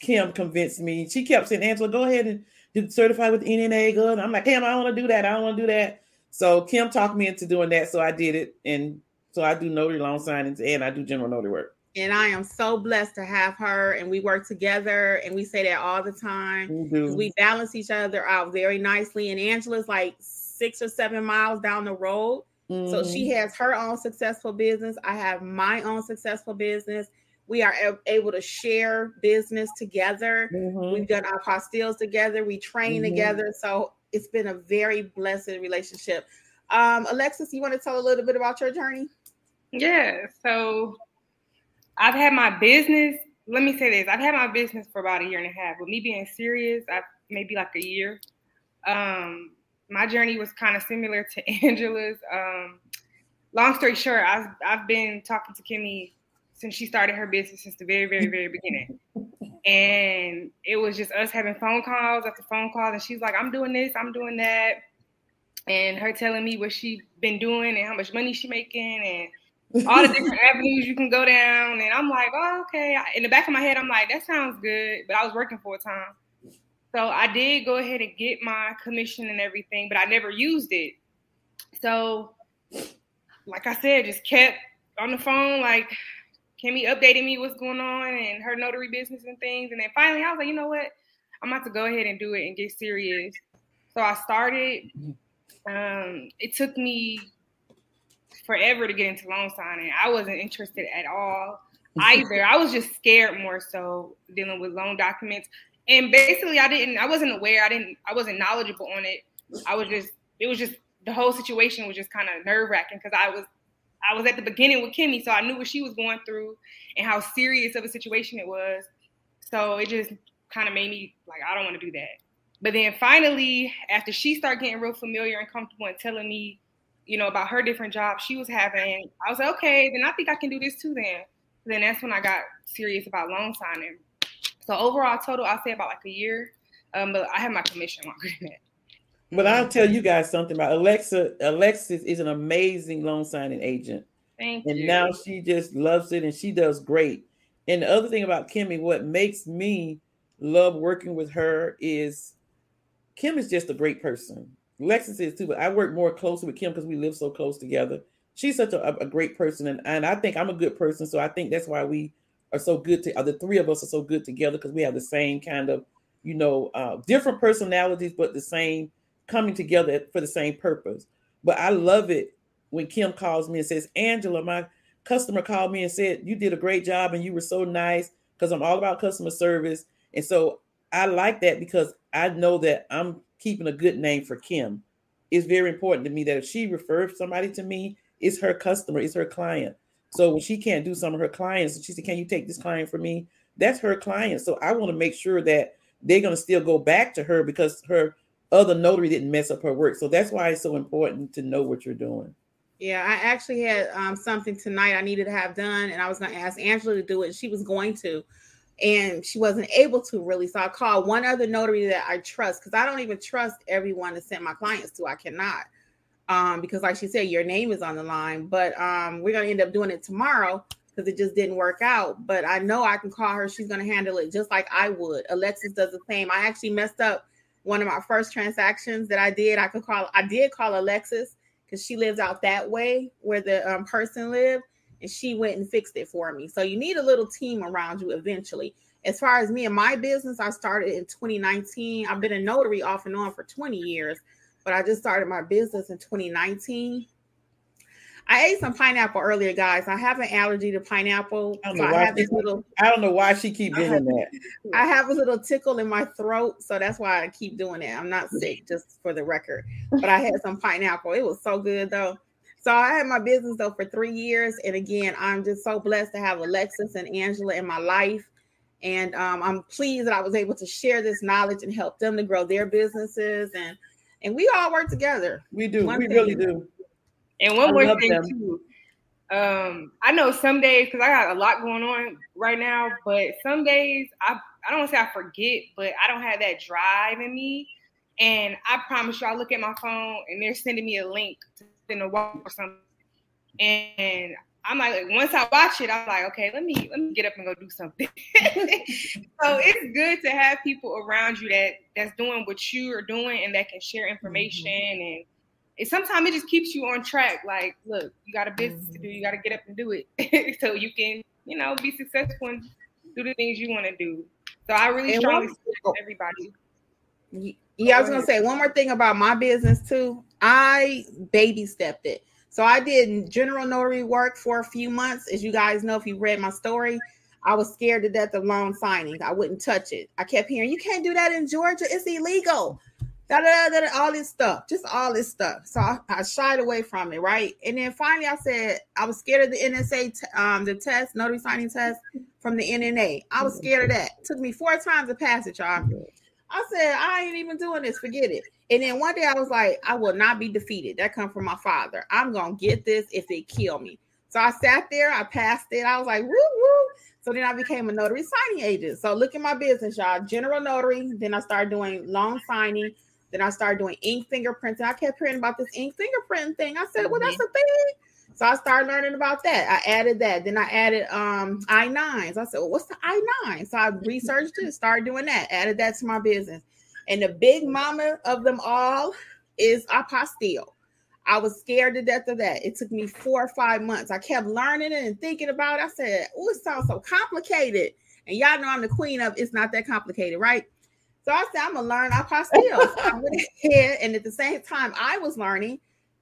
Speaker 2: Kim convinced me. She kept saying, Angela, go ahead and get certified with NNA. Good. I'm like, Kim, I don't want to do that. I don't want to do that. So Kim talked me into doing that. So I did it. And so I do notary loan signings and I do general notary work.
Speaker 1: And I am so blessed to have her and we work together and we say that all the time. We, we balance each other out very nicely. And Angela's like six or seven miles down the road. Mm-hmm. So she has her own successful business. I have my own successful business. We are able to share business together. Mm-hmm. We've done our apostilles together. We train mm-hmm. together. So it's been a very blessed relationship. Um, Alexis, you want to tell a little bit about your journey?
Speaker 3: Yeah. So I've had my business. Let me say this: I've had my business for about a year and a half. With me being serious, I maybe like a year. Um, my journey was kind of similar to Angela's. Um, long story short, I've I've been talking to Kimmi since she started her business since the very, very, very beginning. And it was just us having phone calls after phone calls, and she's like, "I'm doing this, I'm doing that," and her telling me what she's been doing and how much money she making and all the different avenues you can go down. And I'm like, "Oh, okay." In the back of my head, I'm like, "That sounds good," but I was working full time. So I did go ahead and get my commission and everything, but I never used it. So, like I said, just kept on the phone, like Kimmi updated me what's going on and her notary business and things. And then finally, I was like, you know what? I'm about to go ahead and do it and get serious. So I started. Um, it took me forever to get into loan signing. I wasn't interested at all either. I was just scared more so dealing with loan documents and basically I didn't I wasn't aware I didn't I wasn't knowledgeable on it. I was just it was just the whole situation was just kind of nerve wracking because I was I was at the beginning with Kimmi, so I knew what she was going through and how serious of a situation it was. So it just kind of made me like I don't want to do that. But then finally, after she started getting real familiar and comfortable and telling me, you know, about her different jobs she was having, I was like, okay, then I think I can do this too. Then, then that's when I got serious about loan signing. So overall, total, I'll say about like a year. Um, but I have my commission longer than that.
Speaker 2: But I'll tell you guys something about Alexa. Alexis is an amazing loan signing agent.
Speaker 3: Thank you.
Speaker 2: and
Speaker 3: you.
Speaker 2: now she just loves it and she does great. And the other thing about Kimmi, what makes me love working with her is Kim is just a great person. Alexis is too, but I work more closely with Kim because we live so close together. She's such a, a great person, and, and I think I'm a good person. So I think that's why we are so good to the three of us are so good together because we have the same kind of you know uh, different personalities but the same coming together for the same purpose. But i love it when kim calls me and says angela my customer called me and said you did a great job and you were so nice because i'm all about customer service and so i like that because i know that i'm keeping a good name for kim. It's very important to me that if she refers somebody to me it's her customer it's her client so when she can't do some of her clients, she said, Can you take this client for me? That's her client. So I want to make sure that they're going to still go back to her because her other notary didn't mess up her work. So that's why it's so important to know what you're doing.
Speaker 1: Yeah, I actually had um, something tonight I needed to have done, and I was going to ask Angela to do it. She was going to, and she wasn't able to really. So I called one other notary that I trust because I don't even trust everyone to send my clients to. I cannot um, because like she said, your name is on the line. But um, we're gonna end up doing it tomorrow because it just didn't work out. But I know I can call her; she's gonna handle it just like I would. Alexis does the same. I actually messed up one of my first transactions that I did. I could call. I did call Alexis because she lives out that way where the um, person lived, and she went and fixed it for me. So you need a little team around you eventually. As far as me and my business, I started in 2019. I've been a notary off and on for 20 years but I just started my business in 2019. I ate some pineapple earlier, guys. I have an allergy to pineapple.
Speaker 2: I don't know, so why, I she, little, I don't know why she keep doing that.
Speaker 1: I have a little tickle in my throat, so that's why I keep doing it. I'm not sick, just for the record. But I had some pineapple. It was so good though. So I had my business though for three years, and again, I'm just so blessed to have Alexis and Angela in my life. And um, I'm pleased that I was able to share this knowledge and help them to grow their businesses and and we all work together.
Speaker 2: We do. One we thing. really do.
Speaker 3: And one I more thing them. too. Um, I know some days because I got a lot going on right now, but some days I I don't want to say I forget, but I don't have that drive in me. And I promise you, I look at my phone and they're sending me a link to send a walk or something, and I'm like, once I watch it, I'm like, okay, let me let me get up and go do something. so it's good to have people around you that that's doing what you are doing and that can share information mm-hmm. and it sometimes it just keeps you on track. Like, look, you got a business mm-hmm. to do, you got to get up and do it so you can, you know, be successful and do the things you want to do. So I really and strongly support everybody.
Speaker 1: Yeah, I was gonna say one more thing about my business too. I baby stepped it. So I did general notary work for a few months. As you guys know, if you read my story, I was scared to death of loan signings. I wouldn't touch it. I kept hearing, you can't do that in Georgia. It's illegal. Da, da, da, all this stuff, just all this stuff. So I, I, shied away from it, right? And then finally, I said I was scared of the NSA, t- um, the test, notary signing test from the NNA. I was scared of that. Took me four times to pass it, y'all. I said I ain't even doing this. Forget it. And then one day I was like, I will not be defeated. That come from my father. I'm gonna get this if they kill me. So I sat there, I passed it. I was like, woo woo. So then I became a notary signing agent. So look at my business, y'all. General notary. Then I started doing loan signing. Then I started doing ink fingerprinting. I kept hearing about this ink fingerprinting thing. I said, well, that's a thing. So I started learning about that. I added that. Then I added um I-9s. I said, well, what's the I-9? So I researched it, started doing that, added that to my business. And the big mama of them all is apostille. I was scared to death of that. It took me four or five months. I kept learning it and thinking about it. I said, oh, it sounds so complicated. And y'all know I'm the queen of it's not that complicated, right? So I said, I'm gonna learn apostille. so I went ahead, and at the same time I was learning,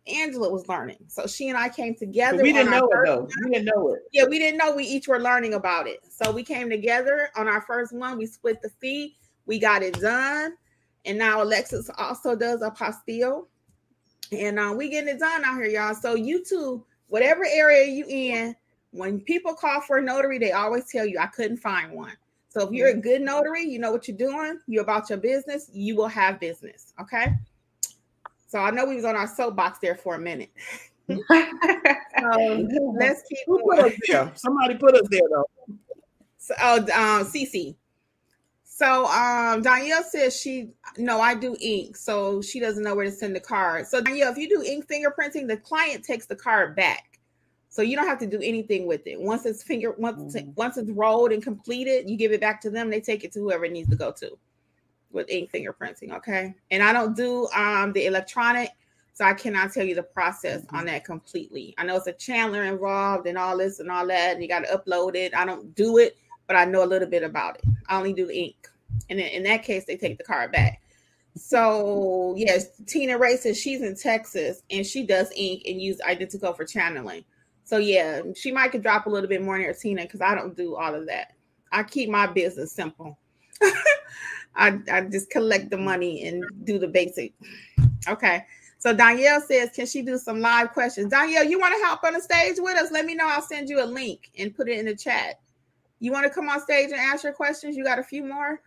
Speaker 1: Angela was learning. So she and I came together.
Speaker 2: But we didn't know it though. We didn't know it.
Speaker 1: Yeah, we didn't know we each were learning about it. So we came together on our first one. We split the fee. We got it done. And now Alexis also does apostille. And uh, we getting it done out here, y'all. So you too, whatever area you in, when people call for a notary, they always tell you I couldn't find one. So if you're a good notary, you know what you're doing, you're about your business, you will have business. Okay. So I know we was on our soapbox there for a minute. so let's keep
Speaker 2: Who put us there? Somebody put us there though.
Speaker 1: So oh um CC. So um Danielle says she no, I do ink, so she doesn't know where to send the card. So Danielle, if you do ink fingerprinting, the client takes the card back. So you don't have to do anything with it. Once it's finger once mm-hmm. once it's rolled and completed, you give it back to them. They take it to whoever it needs to go to with ink fingerprinting. Okay. And I don't do um the electronic, so I cannot tell you the process mm-hmm. on that completely. I know it's a channeler involved and all this and all that, and you got to upload it. I don't do it, but I know a little bit about it. I only do the ink. And in that case, they take the card back. So yes, Tina Ray says she's in Texas and she does ink and use IdentoGO for channeling. So yeah, she might could drop a little bit more in Tina because I don't do all of that. I keep my business simple. I, I just collect the money and do the basic. Okay. So Danielle says, can she do some live questions? Danielle, you want to help on the stage with us? Let me know. I'll send you a link and put it in the chat. You want to come on stage and ask your questions? You got a few more?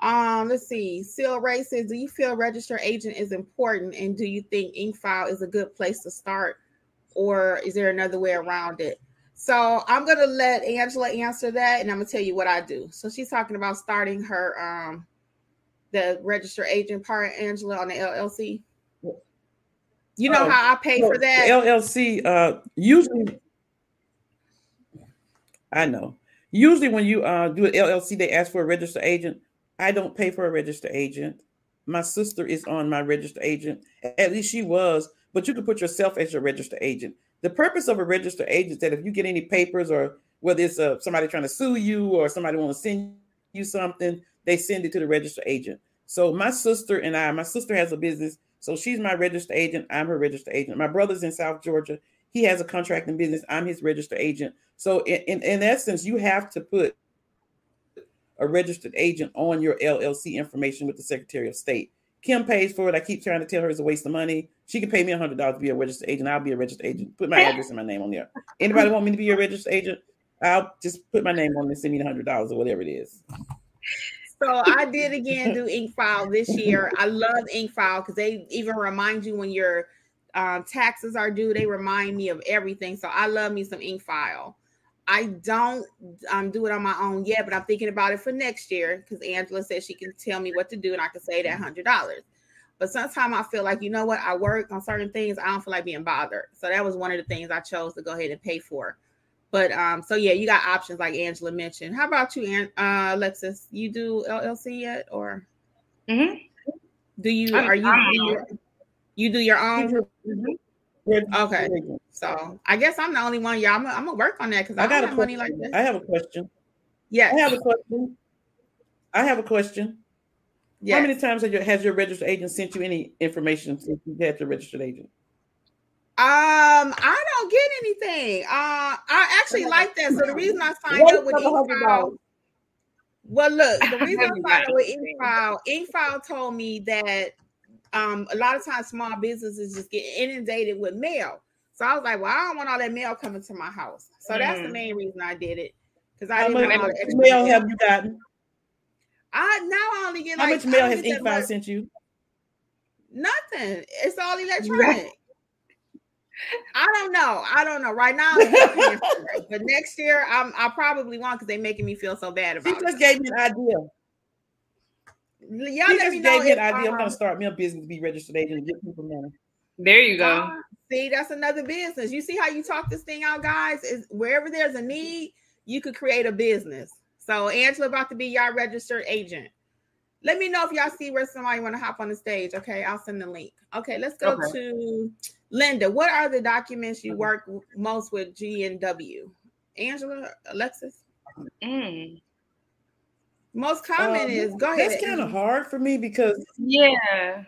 Speaker 1: Um, let's see. Seal Ray says, do you feel register agent is important? And do you think Incfile is a good place to start? Or is there another way around it? So I'm gonna let Angela answer that, and I'm gonna tell you what I do. So she's talking about starting her um the register agent part, Angela, on the LLC? You know uh, how I pay for that?
Speaker 2: LLC, uh, usually, I know. Usually, when you uh, do an LLC, they ask for a register agent. I don't pay for a register agent. My sister is on my register agent. At least she was, but you can put yourself as your register agent. The purpose of a register agent is that if you get any papers or whether it's uh, somebody trying to sue you or somebody want to send you something, they send it to the registered agent. So my sister and I, my sister has a business, so she's my registered agent. I'm her registered agent. My brother's in South Georgia. He has a contracting business. I'm his registered agent. So in, in, in essence, you have to put a registered agent on your LLC information with the Secretary of State. Kim pays for it. I keep trying to tell her it's a waste of money. She can pay me hundred dollars to be a registered agent. I'll be a registered agent. Put my address and my name on there. Anybody want me to be a registered agent? I'll just put my name on and send me hundred dollars or whatever it is.
Speaker 1: So I did again do Incfile this year. I love Incfile because they even remind you when your um, taxes are due. They remind me of everything. So I love me some Incfile. I don't um, do it on my own yet, but I'm thinking about it for next year because Angela said she can tell me what to do and I can say that hundred dollars. But sometimes I feel like you know what I work on certain things. I don't feel like being bothered. So that was one of the things I chose to go ahead and pay for. But um, so yeah, you got options like Angela mentioned. How about you, and uh, Alexis? You do LLC yet, or
Speaker 3: mm-hmm.
Speaker 1: do you?
Speaker 3: I'm-
Speaker 1: Are you?
Speaker 3: I'm-
Speaker 1: do you, you do your own? Okay. So I guess I'm the only one. Yeah, I'm. I'm gonna work on that because I,
Speaker 2: I got
Speaker 1: got
Speaker 2: a
Speaker 1: have money like that.
Speaker 2: I have a question.
Speaker 1: Yes.
Speaker 2: I have a question. I have a question.
Speaker 1: yes.
Speaker 2: How many times has your, has your registered agent sent you any information since you had your registered agent?
Speaker 1: Um, I don't get anything. Uh, I actually like that. So the reason I signed
Speaker 2: Wait
Speaker 1: up with
Speaker 2: a couple Incfile,
Speaker 1: well, look, the reason I
Speaker 3: haven't
Speaker 1: signed up
Speaker 3: got
Speaker 1: with
Speaker 3: anything.
Speaker 1: Incfile, Incfile told me that um a lot of times small businesses just get inundated with mail. So I was like, well, I don't want all that mail coming to my house. So that's the
Speaker 3: Mm.
Speaker 1: main reason I did it because I
Speaker 2: How
Speaker 1: didn't
Speaker 2: much
Speaker 1: want all the
Speaker 2: mail have you gotten?
Speaker 1: I now I only get like How
Speaker 2: much mail has
Speaker 1: don't get that
Speaker 2: Incfile
Speaker 1: much-
Speaker 2: sent you?
Speaker 1: Nothing. It's all electronic. I don't know. I don't know. Right now, I'm still paying for it. but next year, I'm I probably won't because they're making me feel so bad
Speaker 2: She
Speaker 1: about
Speaker 2: just
Speaker 1: it.
Speaker 2: gave me an idea.
Speaker 1: Y'all
Speaker 2: She
Speaker 1: let
Speaker 2: just
Speaker 1: me know
Speaker 2: gave me
Speaker 1: if,
Speaker 2: an idea. I'm
Speaker 1: um,
Speaker 2: gonna start me a business, be registered agent, and get people money.
Speaker 3: There you go.
Speaker 1: uh, see, that's another business. You see how you talk this thing out, guys? Is wherever there's a need, you could create a business. So Angela about to be y'all registered agent. Let me know if y'all see where somebody want to hop on the stage. Okay, I'll send the link. Okay, let's go
Speaker 3: Okay.
Speaker 1: to Linda. What are the documents you work most with G and W? Angela, Alexis.
Speaker 3: Mm.
Speaker 1: Most common
Speaker 2: Um,
Speaker 1: is go ahead.
Speaker 2: That's kind of hard for me because
Speaker 3: Yeah.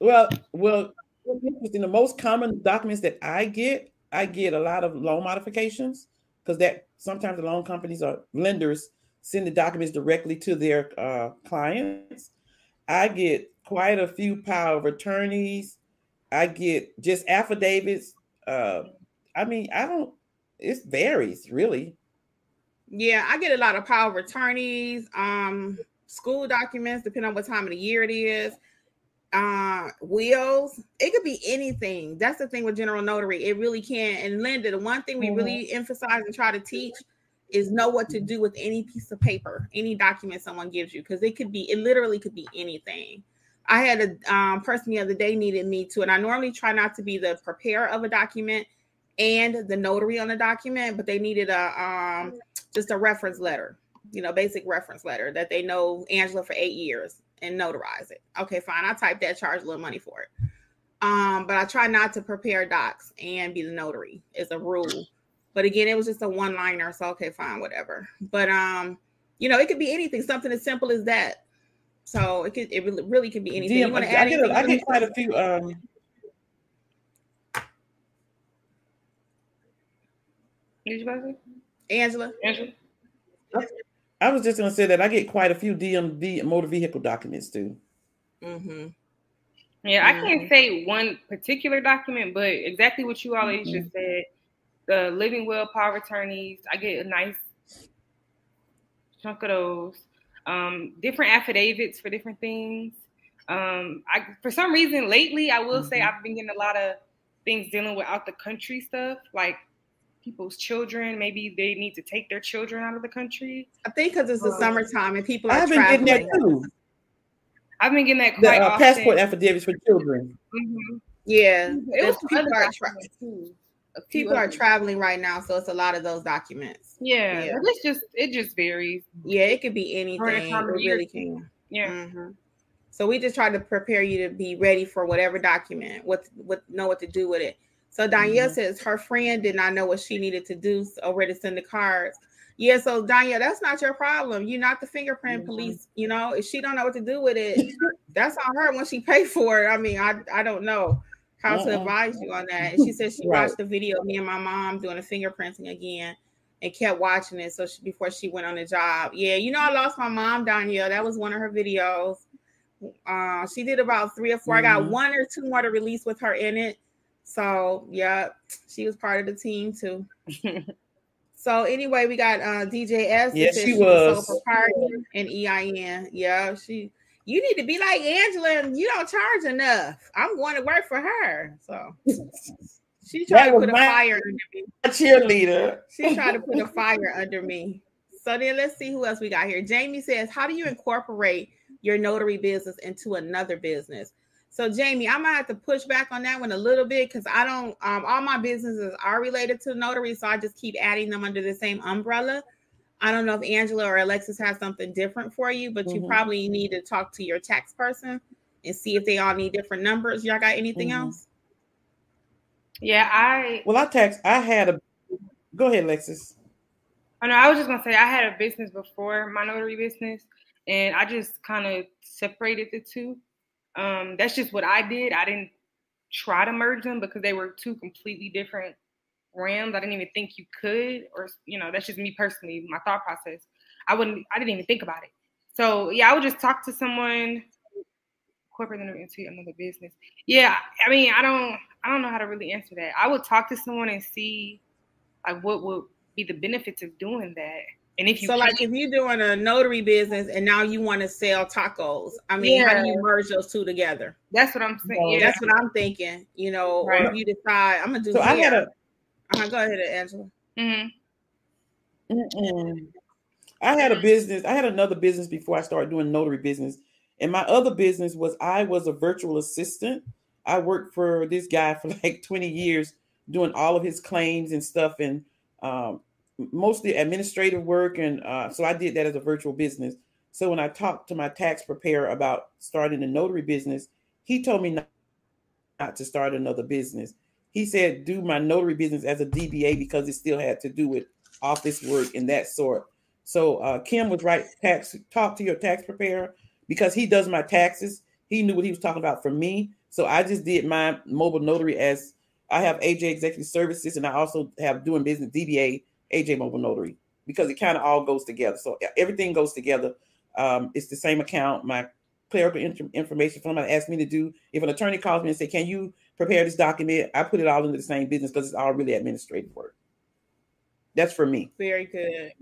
Speaker 2: Well, well, what's interesting, the most common documents that I get, I get a lot of loan modifications because that sometimes the loan companies or lenders send the documents directly to their uh, clients. I get quite a few power of attorneys. I get just affidavits. Uh, I mean, I don't. It varies really.
Speaker 1: Yeah, I get a lot of power of attorneys, um, school documents, depending on what time of the year it is. Uh, wills. It could be anything. That's the thing with general notary. It really can. And Linda, the one thing we
Speaker 2: Mhm.
Speaker 1: really emphasize and try to teach is know what to do with any piece of paper, any document someone gives you, because it could be, it literally could be anything. I had a um, person the other day needed me to, and I normally try not to be the preparer of a document and the notary on the document, but they needed a um just a reference letter, you know, basic reference letter that they know Angela for eight years and notarize it. Okay, fine. I type that, charge a little money for it. Um, but I try not to prepare docs and be the notary as a rule. But again, it was just a one liner, so okay, fine, whatever. But um, you know, it could be anything, something as simple as that. So it could, it really, really could be anything.
Speaker 2: DM,
Speaker 1: you want to add
Speaker 2: get, a- I
Speaker 1: anything?
Speaker 2: get quite a few. Um,
Speaker 3: Did you about to say?
Speaker 1: Angela?
Speaker 3: Angela?
Speaker 2: I was just gonna say that I get quite a few DMV motor vehicle documents too.
Speaker 1: Mm-hmm.
Speaker 3: Yeah, I
Speaker 1: Mhm.
Speaker 3: can't say one particular document, but exactly what you always just said. The living will power of attorneys, I get a nice chunk of those. Um, different affidavits for different things. Um, I for some reason lately, I will say
Speaker 2: Mhm.
Speaker 3: I've been getting a lot of things dealing with out the country stuff, like people's children. Maybe they need to take their children out of the country.
Speaker 1: I think because it's the
Speaker 3: Um,
Speaker 1: summertime and people are
Speaker 2: I've been
Speaker 1: traveling.
Speaker 2: getting that too.
Speaker 3: I've been getting that
Speaker 2: The uh,
Speaker 3: often.
Speaker 2: passport affidavits for children.
Speaker 3: Mhm.
Speaker 1: Yeah,
Speaker 3: It was
Speaker 1: people
Speaker 3: other
Speaker 1: are tra-
Speaker 3: too.
Speaker 1: People are traveling right now, so it's a lot of those documents.
Speaker 3: Yeah,
Speaker 1: Yeah.
Speaker 3: it's just it just varies.
Speaker 1: Yeah, it could be anything. It
Speaker 3: time of year,
Speaker 1: really can.
Speaker 3: Yeah.
Speaker 1: Mhm. So we just try to prepare you to be ready for whatever document, what what know what to do with it. So Danielle
Speaker 2: Mhm.
Speaker 1: says her friend did not know what she needed to do so- or to send the cards. Yeah, so Danielle, that's not your problem. You're not the fingerprint
Speaker 2: Mhm.
Speaker 1: police. You know, if she don't know what to do with it, that's on her when she paid for it. I mean, I I don't know how to
Speaker 2: Uh-uh.
Speaker 1: advise you on that. And she said she
Speaker 2: Right.
Speaker 1: watched the video of me and my mom doing the fingerprinting again and kept watching it so she, before she went on the job. Yeah, you know, I lost my mom, Danielle. That was one of her videos. Uh, she did about three or 4 I got
Speaker 2: Mhm.
Speaker 1: one or two more to release with her in it. So yeah, she was part of the team too. So anyway, we got uh DJ S. that
Speaker 2: Yeah, she
Speaker 1: a
Speaker 2: was.
Speaker 1: proprietor and EIN. Yeah, she. You need to be like Angela, and you don't charge enough. I'm going to work for her. So she tried to
Speaker 2: was
Speaker 1: put a
Speaker 2: my-
Speaker 1: fire under me.
Speaker 2: A cheerleader.
Speaker 1: She tried to put a fire under me. So then let's see who else we got here. Jamie says, How do you incorporate your notary business into another business? So Jamie, I'm gonna have to push back on that one a little bit because I don't. Um, all my businesses are related to notary, so I just keep adding them under the same umbrella. I don't know if Angela or Alexis has something different for you, but mm-hmm. you probably need to talk to your tax person and see if they all need different numbers. Y'all got anything mm-hmm. else?
Speaker 3: Yeah, I.
Speaker 2: Well, I tax. I had a. Go ahead, Alexis.
Speaker 3: I know. I was just gonna say I had a business before my notary business, and I just kind of separated the two. Um, that's just what I did. I didn't try to merge them because they were two completely different realms. I didn't even think you could, or you know, that's just me personally, my thought process. I wouldn't. I didn't even think about it. So yeah, I would just talk to someone. Corporate into another business. Yeah, I mean, I don't. I don't know how to really answer that. I would talk to someone and see, like, what would be the benefits of doing that and if you
Speaker 1: so, like, if you're doing a notary business and now you want to sell tacos, I mean, yeah. how do you merge those two together?
Speaker 3: That's what I'm saying.
Speaker 1: Yeah. That's what I'm thinking. You know, right. or if you decide, I'm gonna do.
Speaker 2: So I had a.
Speaker 1: Uh-huh, go ahead, Angela.
Speaker 3: Mm-hmm.
Speaker 2: I had a business. I had another business before I started doing notary business, and my other business was I was a virtual assistant. I worked for this guy for like 20 years, doing all of his claims and stuff, and um, mostly administrative work, and uh, so I did that as a virtual business. So when I talked to my tax preparer about starting a notary business, he told me not, not to start another business. He said do my notary business as a DBA because it still had to do with office work and that sort. So uh, Kim was right. Tax talk to your tax preparer because he does my taxes. He knew what he was talking about for me. So I just did my mobile notary as I have AJ Executive Services and I also have doing business DBA AJ Mobile Notary because it kind of all goes together. So everything goes together. Um, it's the same account. My clerical information somebody asked me to do. If an attorney calls me and say, "Can you prepare this document?" I put it all into the same business because it's all really administrative work. That's for me.
Speaker 1: Very good.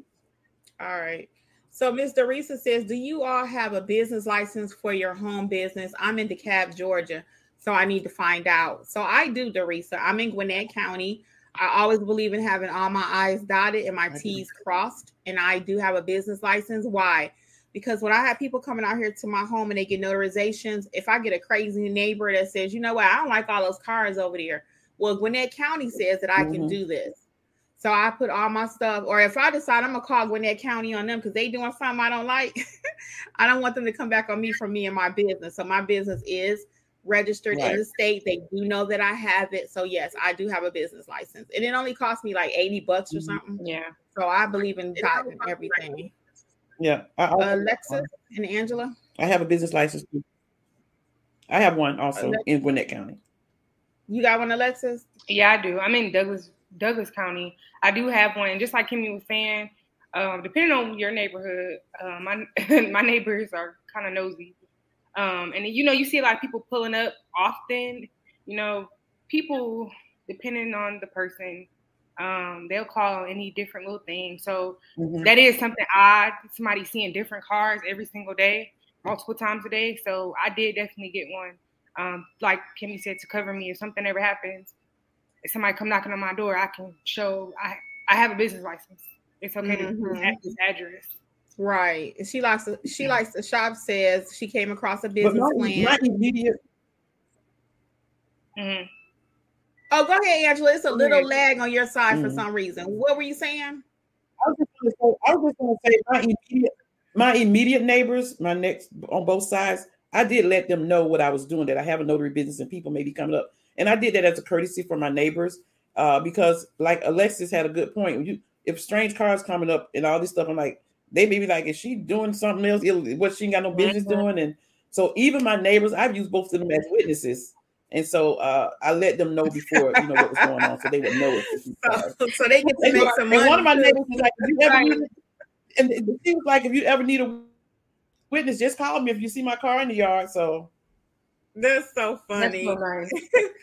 Speaker 1: All right. So Ms. Dorisa says, "Do you all have a business license for your home business?" I'm in DeKalb, Georgia, so I need to find out. So I do, Dorisa. I'm in Gwinnett County. I always believe in having all my I's dotted and my T's crossed. And I do have a business license. Why? Because when I have people coming out here to my home and they get notarizations, if I get a crazy neighbor that says, you know what, I don't like all those cars over there. Well, Gwinnett County says that I can mm-hmm. do this. So I put all my stuff, or if I decide I'm gonna call Gwinnett County on them because they doing something I don't like, I don't want them to come back on me for me and my business. So my business is registered right. in the state. They do know that I have it. So yes, I do have a business license. And it only cost me like 80 bucks or mm-hmm. something.
Speaker 3: Yeah.
Speaker 1: So I believe in and everything.
Speaker 2: Yeah.
Speaker 1: I, I, Alexis and Angela.
Speaker 2: I have a business license too. I have one also Alexis. in Gwinnett County.
Speaker 1: You got one, Alexis?
Speaker 3: Yeah, I do. I'm in Douglas Douglas County. I do have one. Just like Kimmi was saying, um, depending on your neighborhood, uh, my my neighbors are kind of nosy. Um, and you know, you see a lot of people pulling up often. You know, people depending on the person, um, they'll call any different little thing. So mm-hmm. that is something odd. Somebody seeing different cars every single day, multiple times a day. So I did definitely get one. Um, like Kimmi said, to cover me if something ever happens. If somebody come knocking on my door, I can show I I have a business license. It's okay mm-hmm. to have this address.
Speaker 1: Right. She likes to, she likes the shop says she came across a business not, plan. Not immediate. Mm-hmm. Oh, go ahead, Angela. It's a little lag on your side mm-hmm. for some reason. What were you saying?
Speaker 2: I was just going to say, my immediate, my immediate neighbors, my next on both sides, I did let them know what I was doing. That I have a notary business and people may be coming up, and I did that as a courtesy for my neighbors, uh, because like Alexis had a good point. You, if strange cars coming up and all this stuff, I'm like, they may be like, is she doing something else? What she ain't got no business mm-hmm. doing? And so even my neighbors, I've used both of them as witnesses. And so uh, I let them know before you know what was going on, so they would know it.
Speaker 1: So, so, they get to make some money.
Speaker 2: And one of my neighbors was like, if you ever need, and it was like, if you ever need a witness, just call me if you see my car in the yard. So
Speaker 1: that's so funny. That's so nice.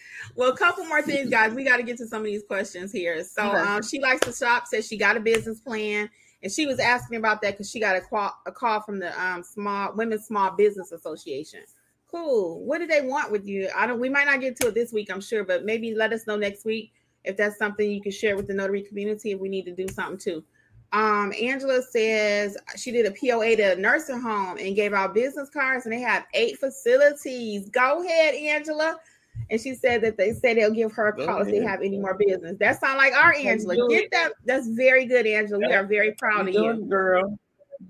Speaker 1: well, a couple more things, guys. We got to get to some of these questions here. So um, she likes to shop. Says she got a business plan and she was asking about that because she got a call, a call from the um, small women's small business association. Cool. What do they want with you? I don't. We might not get to it this week, I'm sure, but maybe let us know next week if that's something you can share with the notary community. If we need to do something too. Um, Angela says she did a POA to a nursing home and gave out business cards, and they have eight facilities. Go ahead, Angela. And she said that they say they'll give her a call if they have any more business. That sounds like our Angela. Get that. That's very good, Angela. We are very proud of you,
Speaker 2: girl.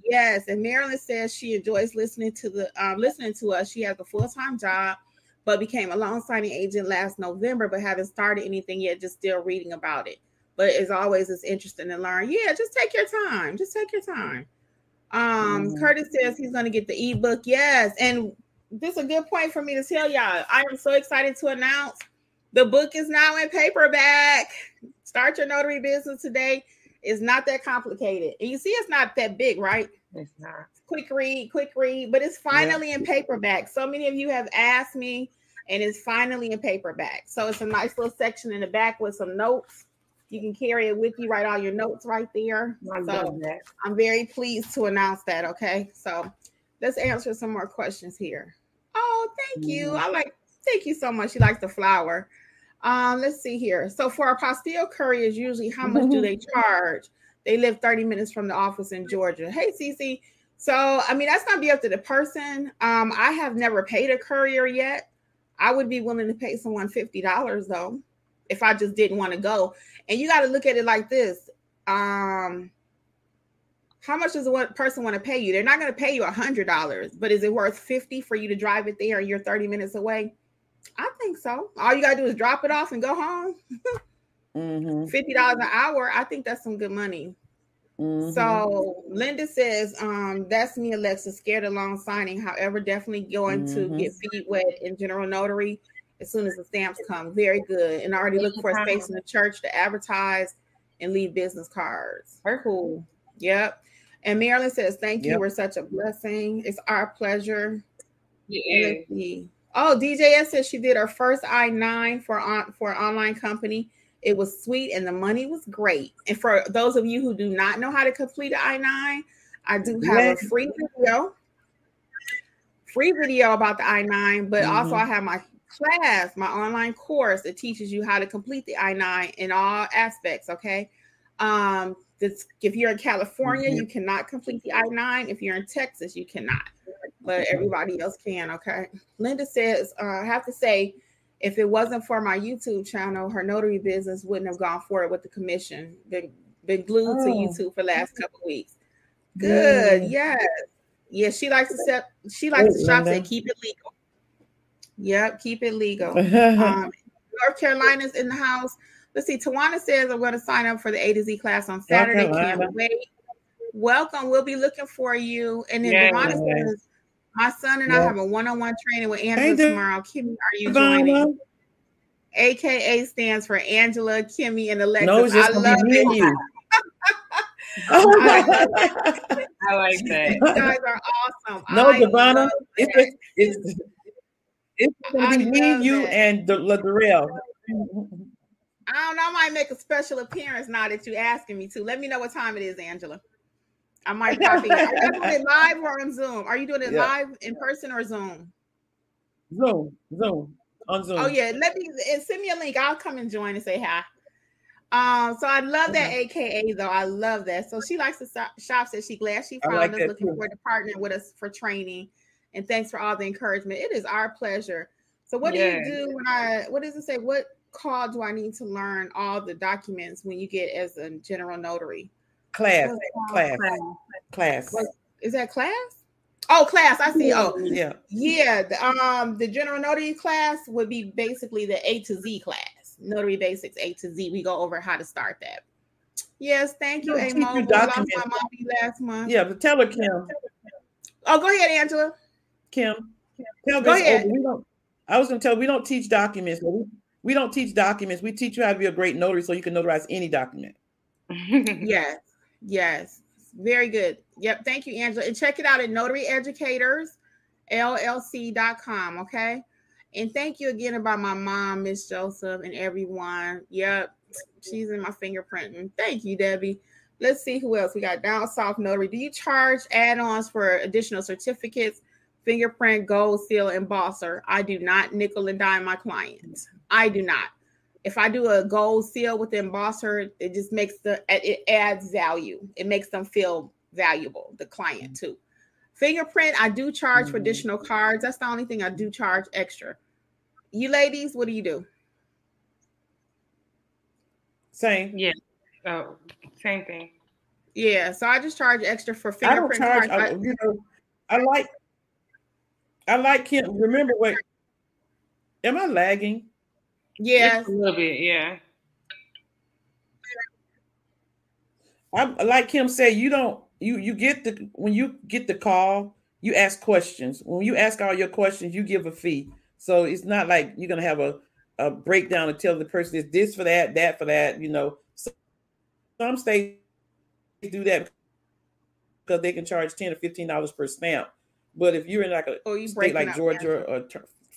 Speaker 1: Yes, and Marilyn says she enjoys listening to the um, listening to us. She has a full time job, but became a loan signing agent last November, but haven't started anything yet. Just still reading about it. But as always, it's interesting to learn. Yeah, just take your time. Just take your time. Um, mm. Curtis says he's going to get the ebook. Yes, and this is a good point for me to tell y'all. I am so excited to announce the book is now in paperback. Start your notary business today. It's not that complicated. And you see, it's not that big, right?
Speaker 3: It's not.
Speaker 1: Quick read, quick read, but it's finally yeah. in paperback. So many of you have asked me, and it's finally in paperback. So it's a nice little section in the back with some notes you can carry it with you, write all your notes right there. I so I'm very pleased to announce that. Okay. So let's answer some more questions here. Oh, thank you. Mm-hmm. I like thank you so much. She likes the flower. Um, let's see here. So for apostille is usually how much do they charge? They live 30 minutes from the office in Georgia. Hey, Cece. So I mean, that's not be up to the person. Um, I have never paid a courier yet. I would be willing to pay someone $50 though if I just didn't want to go. And you got to look at it like this. Um, how much does one person want to pay you? They're not going to pay you a hundred dollars, but is it worth 50 for you to drive it there and you're 30 minutes away? I think so. All you gotta do is drop it off and go home. mm-hmm. $50 an hour. I think that's some good money. Mm-hmm. So Linda says, um, that's me, Alexa, scared of loan signing. However, definitely going mm-hmm. to get feet wet in general notary as soon as the stamps come. Very good. And I already looking for a space in the church to advertise and leave business cards. Very cool. Yep. And Marilyn says, Thank you. Yep. We're such a blessing. It's our pleasure. Yeah. Oh, DJS says she did her first I 9 for, on, for an online company. It was sweet and the money was great. And for those of you who do not know how to complete an I 9, I do have a free video, free video about the I 9, but mm-hmm. also I have my class, my online course that teaches you how to complete the I 9 in all aspects. Okay. Um, this, if you're in California, mm-hmm. you cannot complete the I 9. If you're in Texas, you cannot, but everybody else can. Okay. Linda says, uh, I have to say, if it wasn't for my YouTube channel, her notary business wouldn't have gone forward with the commission. Been, been glued oh. to YouTube for the last couple weeks. Good. Yeah. Yes. Yeah, she likes to set she likes to shop and keep it legal. Yep, keep it legal. um, North Carolina's in the house. Let's see. Tawana says I'm going to sign up for the A to Z class on Saturday. Can't wait. Welcome. We'll be looking for you. And then yeah, says, my son and yeah. I have a one-on-one training with Angela hey, tomorrow. Kimmi, are you joining? AKA stands for Angela, Kimmi, and Alexis. No, oh I love it. You.
Speaker 3: I like that. You
Speaker 1: guys are awesome.
Speaker 2: No, Devonna, it's, it's it's gonna be me, you, that. and the Ladrell.
Speaker 1: I don't know. I might make a special appearance now that you're asking me to. Let me know what time it is, Angela. I might in. Are you doing it live or on Zoom? Are you doing it yeah. live in person or Zoom?
Speaker 2: Zoom, Zoom, on Zoom.
Speaker 1: Oh yeah, let me send me a link. I'll come and join and say hi. Um, so I love that AKA though. I love that. So she likes to shop. Says she glad she found like us. Looking too. forward to partnering with us for training and thanks for all the encouragement. It is our pleasure. So, what do you do when I? What does it say? What call do I need to learn all the documents when you get as a general notary?
Speaker 2: Class, class, class. class.
Speaker 1: What, is that class? Oh, class. I see. Oh, yeah, yeah. The, um, the general notary class would be basically the A to Z class. Notary basics A to Z. We go over how to start that. Yes, thank you, A. Mo. last month.
Speaker 2: Yeah, but tell her, Kim.
Speaker 1: Oh, go ahead, Angela.
Speaker 2: Kim. Tell Go ahead. we don't, I was going to tell we don't teach documents. but We, we don't teach documents. We teach you how to be a great notary so you can notarize any document.
Speaker 1: yes. Yes. Very good. Yep. Thank you, Angela. And check it out at Notary Educators LLC.com. Okay. And thank you again about my mom, Miss Joseph, and everyone. Yep. She's in my fingerprinting. Thank you, Debbie. Let's see who else we got. Down South Notary. Do you charge add ons for additional certificates? Fingerprint, gold seal, embosser. I do not nickel and dime my clients. I do not. If I do a gold seal with the embosser, it just makes the it adds value. It makes them feel valuable, the client too. Fingerprint, I do charge mm-hmm. for additional cards. That's the only thing I do charge extra. You ladies, what do you do?
Speaker 2: Same.
Speaker 3: Yeah. Oh, same thing.
Speaker 1: Yeah. So I just charge extra for fingerprint I don't charge,
Speaker 2: cards. I, you know, I like I like him. Remember what am I lagging?
Speaker 1: Yeah.
Speaker 3: A little bit, yeah.
Speaker 2: I like him say you don't you you get the when you get the call, you ask questions. When you ask all your questions, you give a fee. So it's not like you're gonna have a, a breakdown and tell the person it's this for that, that for that, you know. Some states do that because they can charge 10 or 15 dollars per stamp. But if you're in like a oh, state like Georgia or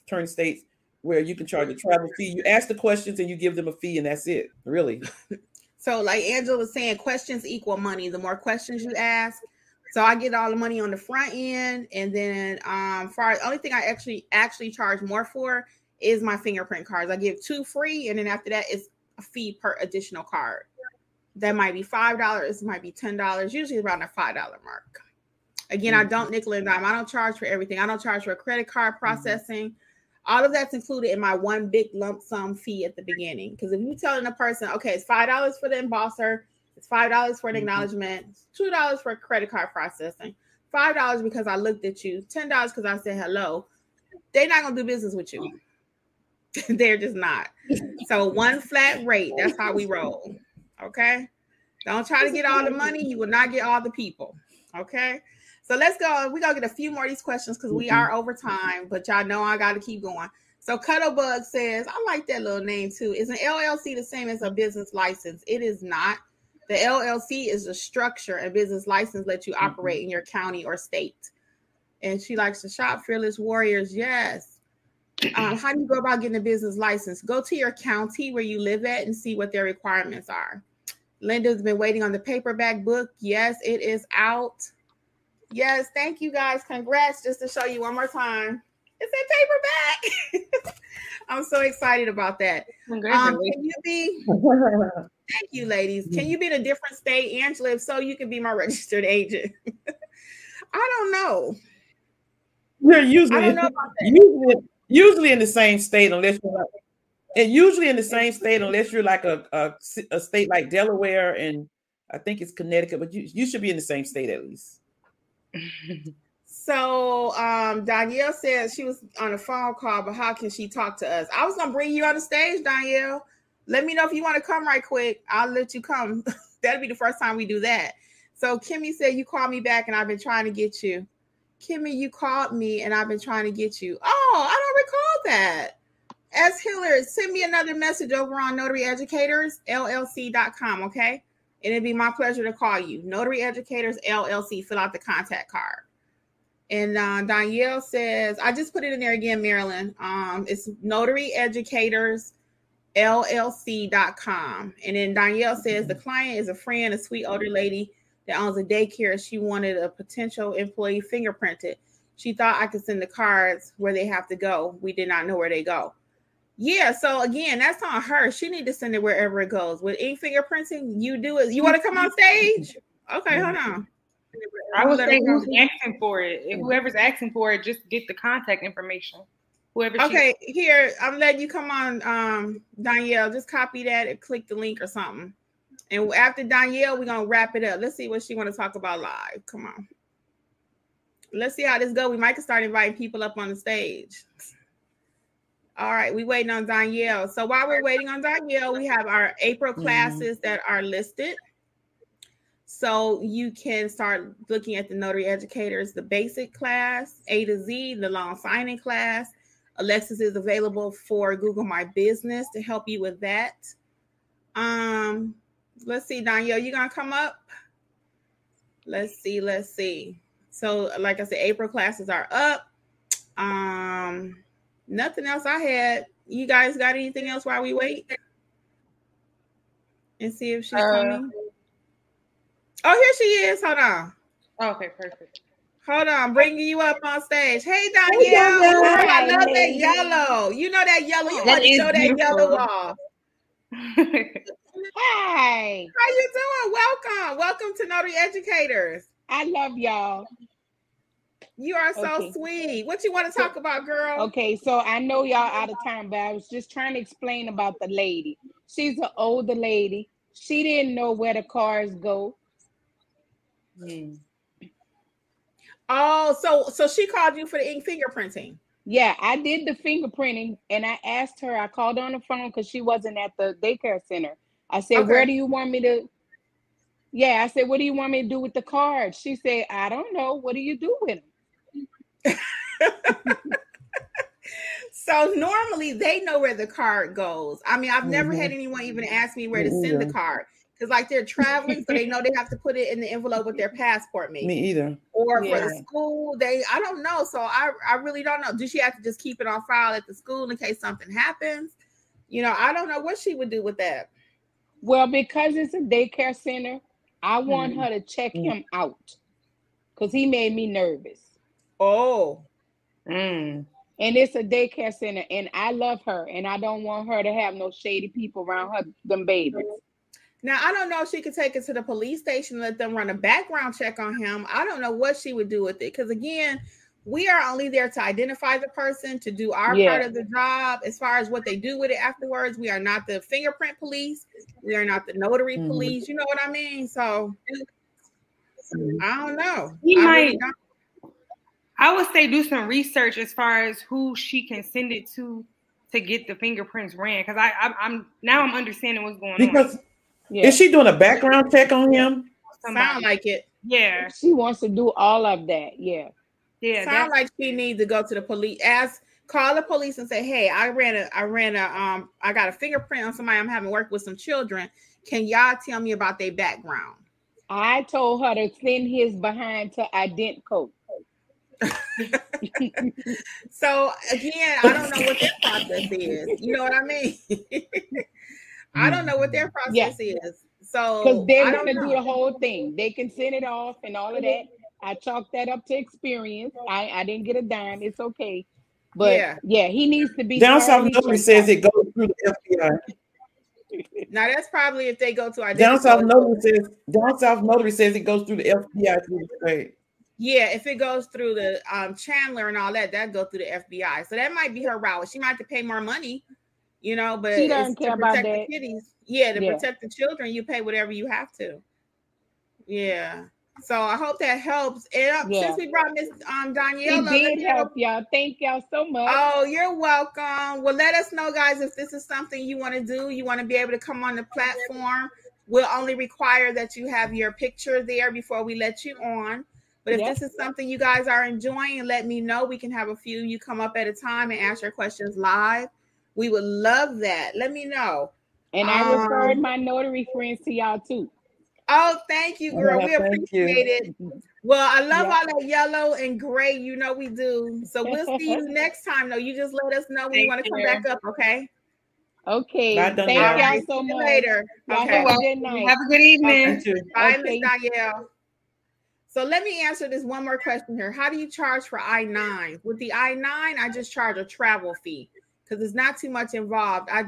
Speaker 2: turn states where you can charge a travel fee, you ask the questions and you give them a fee, and that's it, really.
Speaker 1: So, like Angela was saying, questions equal money. The more questions you ask, so I get all the money on the front end, and then um, for the only thing I actually actually charge more for is my fingerprint cards. I give two free, and then after that, it's a fee per additional card. That might be five dollars, might be ten dollars, usually around the five dollar mark. Again. I don't nickel and dime. I don't charge for everything. I don't charge for credit card mm-hmm. processing. Mm-hmm. All of that's included in my one big lump sum fee at the beginning. Because if you're telling a person, okay, it's five dollars for the embosser, it's five dollars for an mm-hmm. acknowledgement, two dollars for credit card processing, five dollars because I looked at you, ten dollars because I said hello. They're not gonna do business with you. They're just not. So one flat rate. That's how we roll. Okay. Don't try to get all the money. You will not get all the people. Okay. So let's go. We're gonna get a few more of these questions because we are over time, but y'all know I gotta keep going. So Cuddlebug says, I like that little name too. Is an LLC the same as a business license? It is not. The LLC is a structure, and business license lets you operate mm-hmm. in your county or state. And she likes to shop. Fearless Warriors, yes. Um, how do you go about getting a business license? Go to your county where you live at and see what their requirements are. Linda's been waiting on the paperback book. Yes, it is out. Yes, thank you guys. Congrats. Just to show you one more time. It's a paperback. I'm so excited about that. Um, can you be thank you, ladies. Can you be in a different state, Angela? If so, you can be my registered agent. I don't know.
Speaker 2: We're usually, usually usually in the same state unless you're like, and usually in the same state unless you're like a, a, a state like Delaware and I think it's Connecticut, but you, you should be in the same state at least.
Speaker 1: so um, Danielle says she was on a phone call, but how can she talk to us? I was gonna bring you on the stage, Danielle. Let me know if you want to come right quick. I'll let you come. That'll be the first time we do that. So Kimmi said you called me back and I've been trying to get you. Kimmi, you called me and I've been trying to get you. Oh, I don't recall that. As Hillard, send me another message over on Notary Educators LLC.com, okay? And it'd be my pleasure to call you. Notary Educators LLC, fill out the contact card. And uh, Danielle says, I just put it in there again, Marilyn. Um, it's Notary Educators LLC.com. And then Danielle says the client is a friend, a sweet older lady that owns a daycare. She wanted a potential employee fingerprinted. She thought I could send the cards where they have to go. We did not know where they go. Yeah, so again, that's on her. She need to send it wherever it goes. With ink fingerprinting, you do it. You want to come on stage? Okay, hold on.
Speaker 3: I would say who's asking for it. If whoever's asking for it, just get the contact information. Whoever.
Speaker 1: Okay, she- here I'm letting you come on, um, Danielle. Just copy that and click the link or something. And after Danielle, we're gonna wrap it up. Let's see what she want to talk about live. Come on. Let's see how this go. We might start inviting people up on the stage. All right, we waiting on Danielle. So while we're waiting on Danielle, we have our April mm-hmm. classes mm-hmm. that are listed. So you can start looking at the notary educators, the basic class, A to Z, the loan signing class. Alexis is available for Google My Business to help you with that. Um, let's see, Danielle, you gonna come up? Let's see, let's see. So, like I said, April classes are up. Um, nothing else I had. You guys got anything else while we wait? And see if she's uh, coming. Oh, here she is. Hold on.
Speaker 3: Okay, perfect.
Speaker 1: Hold on, bringing you up on stage. Hey, Danielle. Hey, I love that yellow. You know that yellow. You want to show that yellow off.
Speaker 4: Hi.
Speaker 1: How you doing? Welcome. Welcome to Notary Educators.
Speaker 4: I love y'all.
Speaker 1: You are so
Speaker 4: Okay.
Speaker 1: sweet. What you want to talk about, girl?
Speaker 4: Okay, so I know y'all out of time, but I was just trying to explain about the lady. She's an older lady. She didn't know where the cars go.
Speaker 2: Hmm.
Speaker 1: Oh, so so she called you for the ink fingerprinting.
Speaker 4: Yeah, I did the fingerprinting and I asked her, I called on the phone because she wasn't at the daycare center. I said,
Speaker 1: Okay.
Speaker 4: Where do you want me to? Yeah, I said, What do you want me to do with the cards? She said, I don't know. What do you do with them?
Speaker 1: So normally they know where the card goes. I mean, I've never
Speaker 2: Mhm.
Speaker 1: had anyone even ask me where to
Speaker 2: Me
Speaker 1: send the card because, like, they're traveling, so they know they have to put it in the envelope with their passport, maybe.
Speaker 2: Me either.
Speaker 1: or for the school they i don't know so i i really don't know do she have to just keep it on file at the school in case something happens you know i don't know what she would do with that
Speaker 4: Well, because it's a daycare center, I want
Speaker 2: Mhm.
Speaker 4: her to check
Speaker 2: Mm.
Speaker 4: him out because he made me nervous.
Speaker 1: Oh
Speaker 3: Mm.
Speaker 4: And it's a daycare center, and I love her, and I don't want her to have no shady people around her, them babies.
Speaker 1: now i don't know if she could take it to the police station and let them run a background check on him i don't know what she would do with it because again we are only there to identify the person to do our
Speaker 4: Yeah.
Speaker 1: part of the job as far as what they do with it afterwards we are not the fingerprint police we are not the notary
Speaker 2: Mhm.
Speaker 1: police you know what i mean so i don't know
Speaker 3: He
Speaker 1: I
Speaker 3: might-
Speaker 1: really don't.
Speaker 3: I would say do some research as far as who she can send it to to get the fingerprints ran. Because I, I I'm now I'm understanding what's going on.
Speaker 2: Because is she doing a background check on him?
Speaker 3: Somebody-
Speaker 1: sound like it
Speaker 3: yeah,
Speaker 4: she wants to do all of that. Yeah,
Speaker 3: yeah.
Speaker 1: Sound like she needs to go to the police. Ask, call the police and say, "Hey, I ran a, I ran a, um, I got a fingerprint on somebody. I'm having work with some children. Can y'all tell me about their background?"
Speaker 4: I told her to send his behind to IdentoGO.
Speaker 1: So again, I don't know what their process is. You know what I mean? I don't know what their process is. So
Speaker 4: Because they're
Speaker 1: I don't
Speaker 4: gonna do the whole thing. They can send it off and all of mm-hmm. that. I chalked that up to experience. I, I didn't get a dime. It's okay. But
Speaker 1: Yeah.
Speaker 4: yeah, he needs to be
Speaker 2: Down South
Speaker 4: thoroughly
Speaker 2: Notary says it goes through the FBI.
Speaker 1: Now that's probably if they go to
Speaker 2: Down. South Notary says Down South Notary says it goes through the FBI through the state.
Speaker 1: Yeah, if it goes through the um channeler and all that, that go through the FBI. So that might be her route. She might have to pay more money, you know, but
Speaker 4: She doesn't
Speaker 1: to
Speaker 4: care about
Speaker 1: protect
Speaker 4: that.
Speaker 1: the kitties. Yeah, to
Speaker 4: Yeah.
Speaker 1: protect the children, you pay whatever you have to. Yeah. So I hope that helps. And uh,
Speaker 4: Yeah.
Speaker 1: since we brought Miss um Daniela,
Speaker 4: It did help y'all. Thank y'all so much.
Speaker 1: Oh, you're welcome. Well, let us know, guys, if this is something you want to do. You want to be able to come on the platform. We'll only require that you have your picture there before we let you on. But if
Speaker 4: Yep.
Speaker 1: this is something you guys are enjoying, let me know. We can have a few of you come up at a time and ask your questions live. We would love that. Let me know.
Speaker 4: and I
Speaker 1: um,
Speaker 4: referred my notary friends to y'all too.
Speaker 1: Oh, thank you, girl.
Speaker 2: Yeah,
Speaker 1: we
Speaker 2: thank you.
Speaker 1: appreciate it. Well, I love
Speaker 4: Yeah.
Speaker 1: all that yellow and gray. You know we do. So we'll see you next time. though. you just let us know when you want to come back up, okay?
Speaker 4: Okay. Thank y'all
Speaker 1: All right,
Speaker 4: so
Speaker 1: see you
Speaker 4: much.
Speaker 1: later. Okay.
Speaker 4: have a good night.
Speaker 3: Have a good evening.
Speaker 2: Thank.
Speaker 1: Bye,
Speaker 4: Okay.
Speaker 1: Miss Danielle. So let me answer this one more question here. How do you charge for I 9? With the I 9, I just charge a travel fee because it's not too much involved. I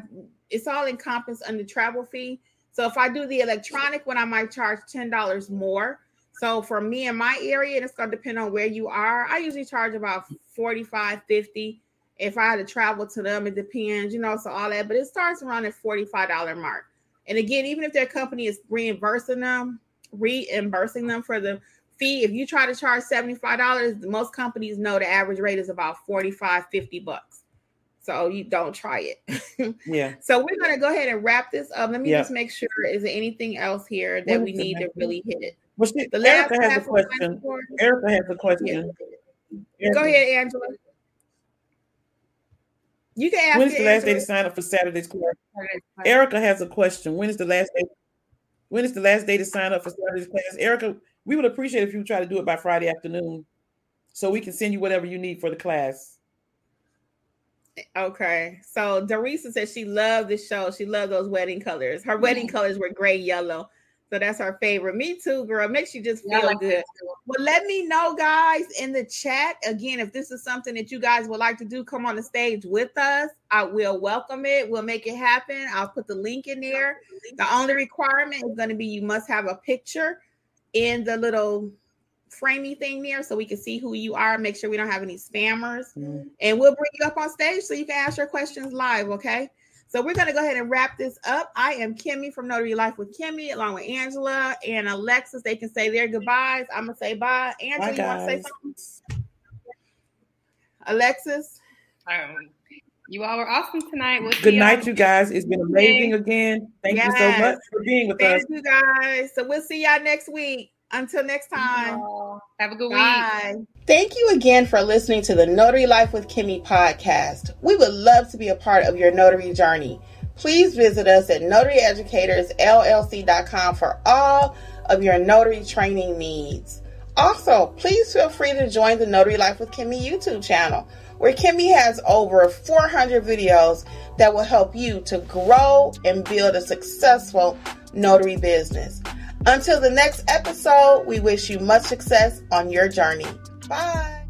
Speaker 1: it's all encompassed under travel fee. So if I do the electronic one, I might charge $10 more. So for me in my area, and it's gonna depend on where you are. I usually charge about 45, 50. If I had to travel to them, it depends, you know, so all that, but it starts around at $45 mark. And again, even if their company is reimbursing them, reimbursing them for the fee, if you try to charge $75, most companies know the average rate is about 45, 50 bucks. So you don't try it.
Speaker 2: Yeah.
Speaker 1: so we're gonna go ahead and wrap this up. Let me
Speaker 2: Yeah.
Speaker 1: just make sure is there anything else here that we need to really hit it?
Speaker 2: Well, she,
Speaker 1: The last
Speaker 2: Erica has a
Speaker 1: class was
Speaker 2: question. Erica has a question.
Speaker 1: Go ahead, Angela. You can ask
Speaker 2: When is the last day to sign up for Saturday's class? Erica has a question. When is the last day? When is the last day to sign up for Saturday's class? Erica, we would appreciate if you try to do it by Friday afternoon, so we can send you whatever you need for the class.
Speaker 1: Okay. So Dorisa said she loved the show. She loved those wedding colors. Her wedding colors were gray yellow. So that's our favorite. Me too, girl. Makes you just
Speaker 3: Yeah,
Speaker 1: feel
Speaker 3: like
Speaker 1: good. Well, let me know, guys, in the chat. Again, if this is something that you guys would like to do, come on the stage with us. I will welcome it. We'll make it happen. I'll put the link in there. The only requirement is going to be you must have a picture in the little framey thing there so we can see who you are. Make sure we don't have any spammers.
Speaker 2: Mhm.
Speaker 1: And we'll bring you up on stage so you can ask your questions live, okay? So we're going to go ahead and wrap this up. I am Kimmi from Notary Life with Kimmi, along with Angela and Alexis. They can say their goodbyes. I'm going to say bye. Angela,
Speaker 2: Bye,
Speaker 1: you want to say something? Alexis?
Speaker 3: Um, you all were awesome tonight. We'll see
Speaker 2: Good
Speaker 3: y'all-
Speaker 2: night, you guys. It's been amazing again. Thank you so much for being with us.
Speaker 1: Thank you guys. So we'll see y'all next week. Until next time.
Speaker 3: Have a good week.
Speaker 1: Bye.
Speaker 5: Thank you again for listening to the Notary Life with Kimmi podcast. We would love to be a part of your notary journey. Please visit us at notaryeducatorsllc.com for all of your notary training needs. Also, please feel free to join the Notary Life with Kimmi YouTube channel, where Kimmi has over 400 videos that will help you to grow and build a successful notary business. Until the next episode, we wish you much success on your journey. Bye.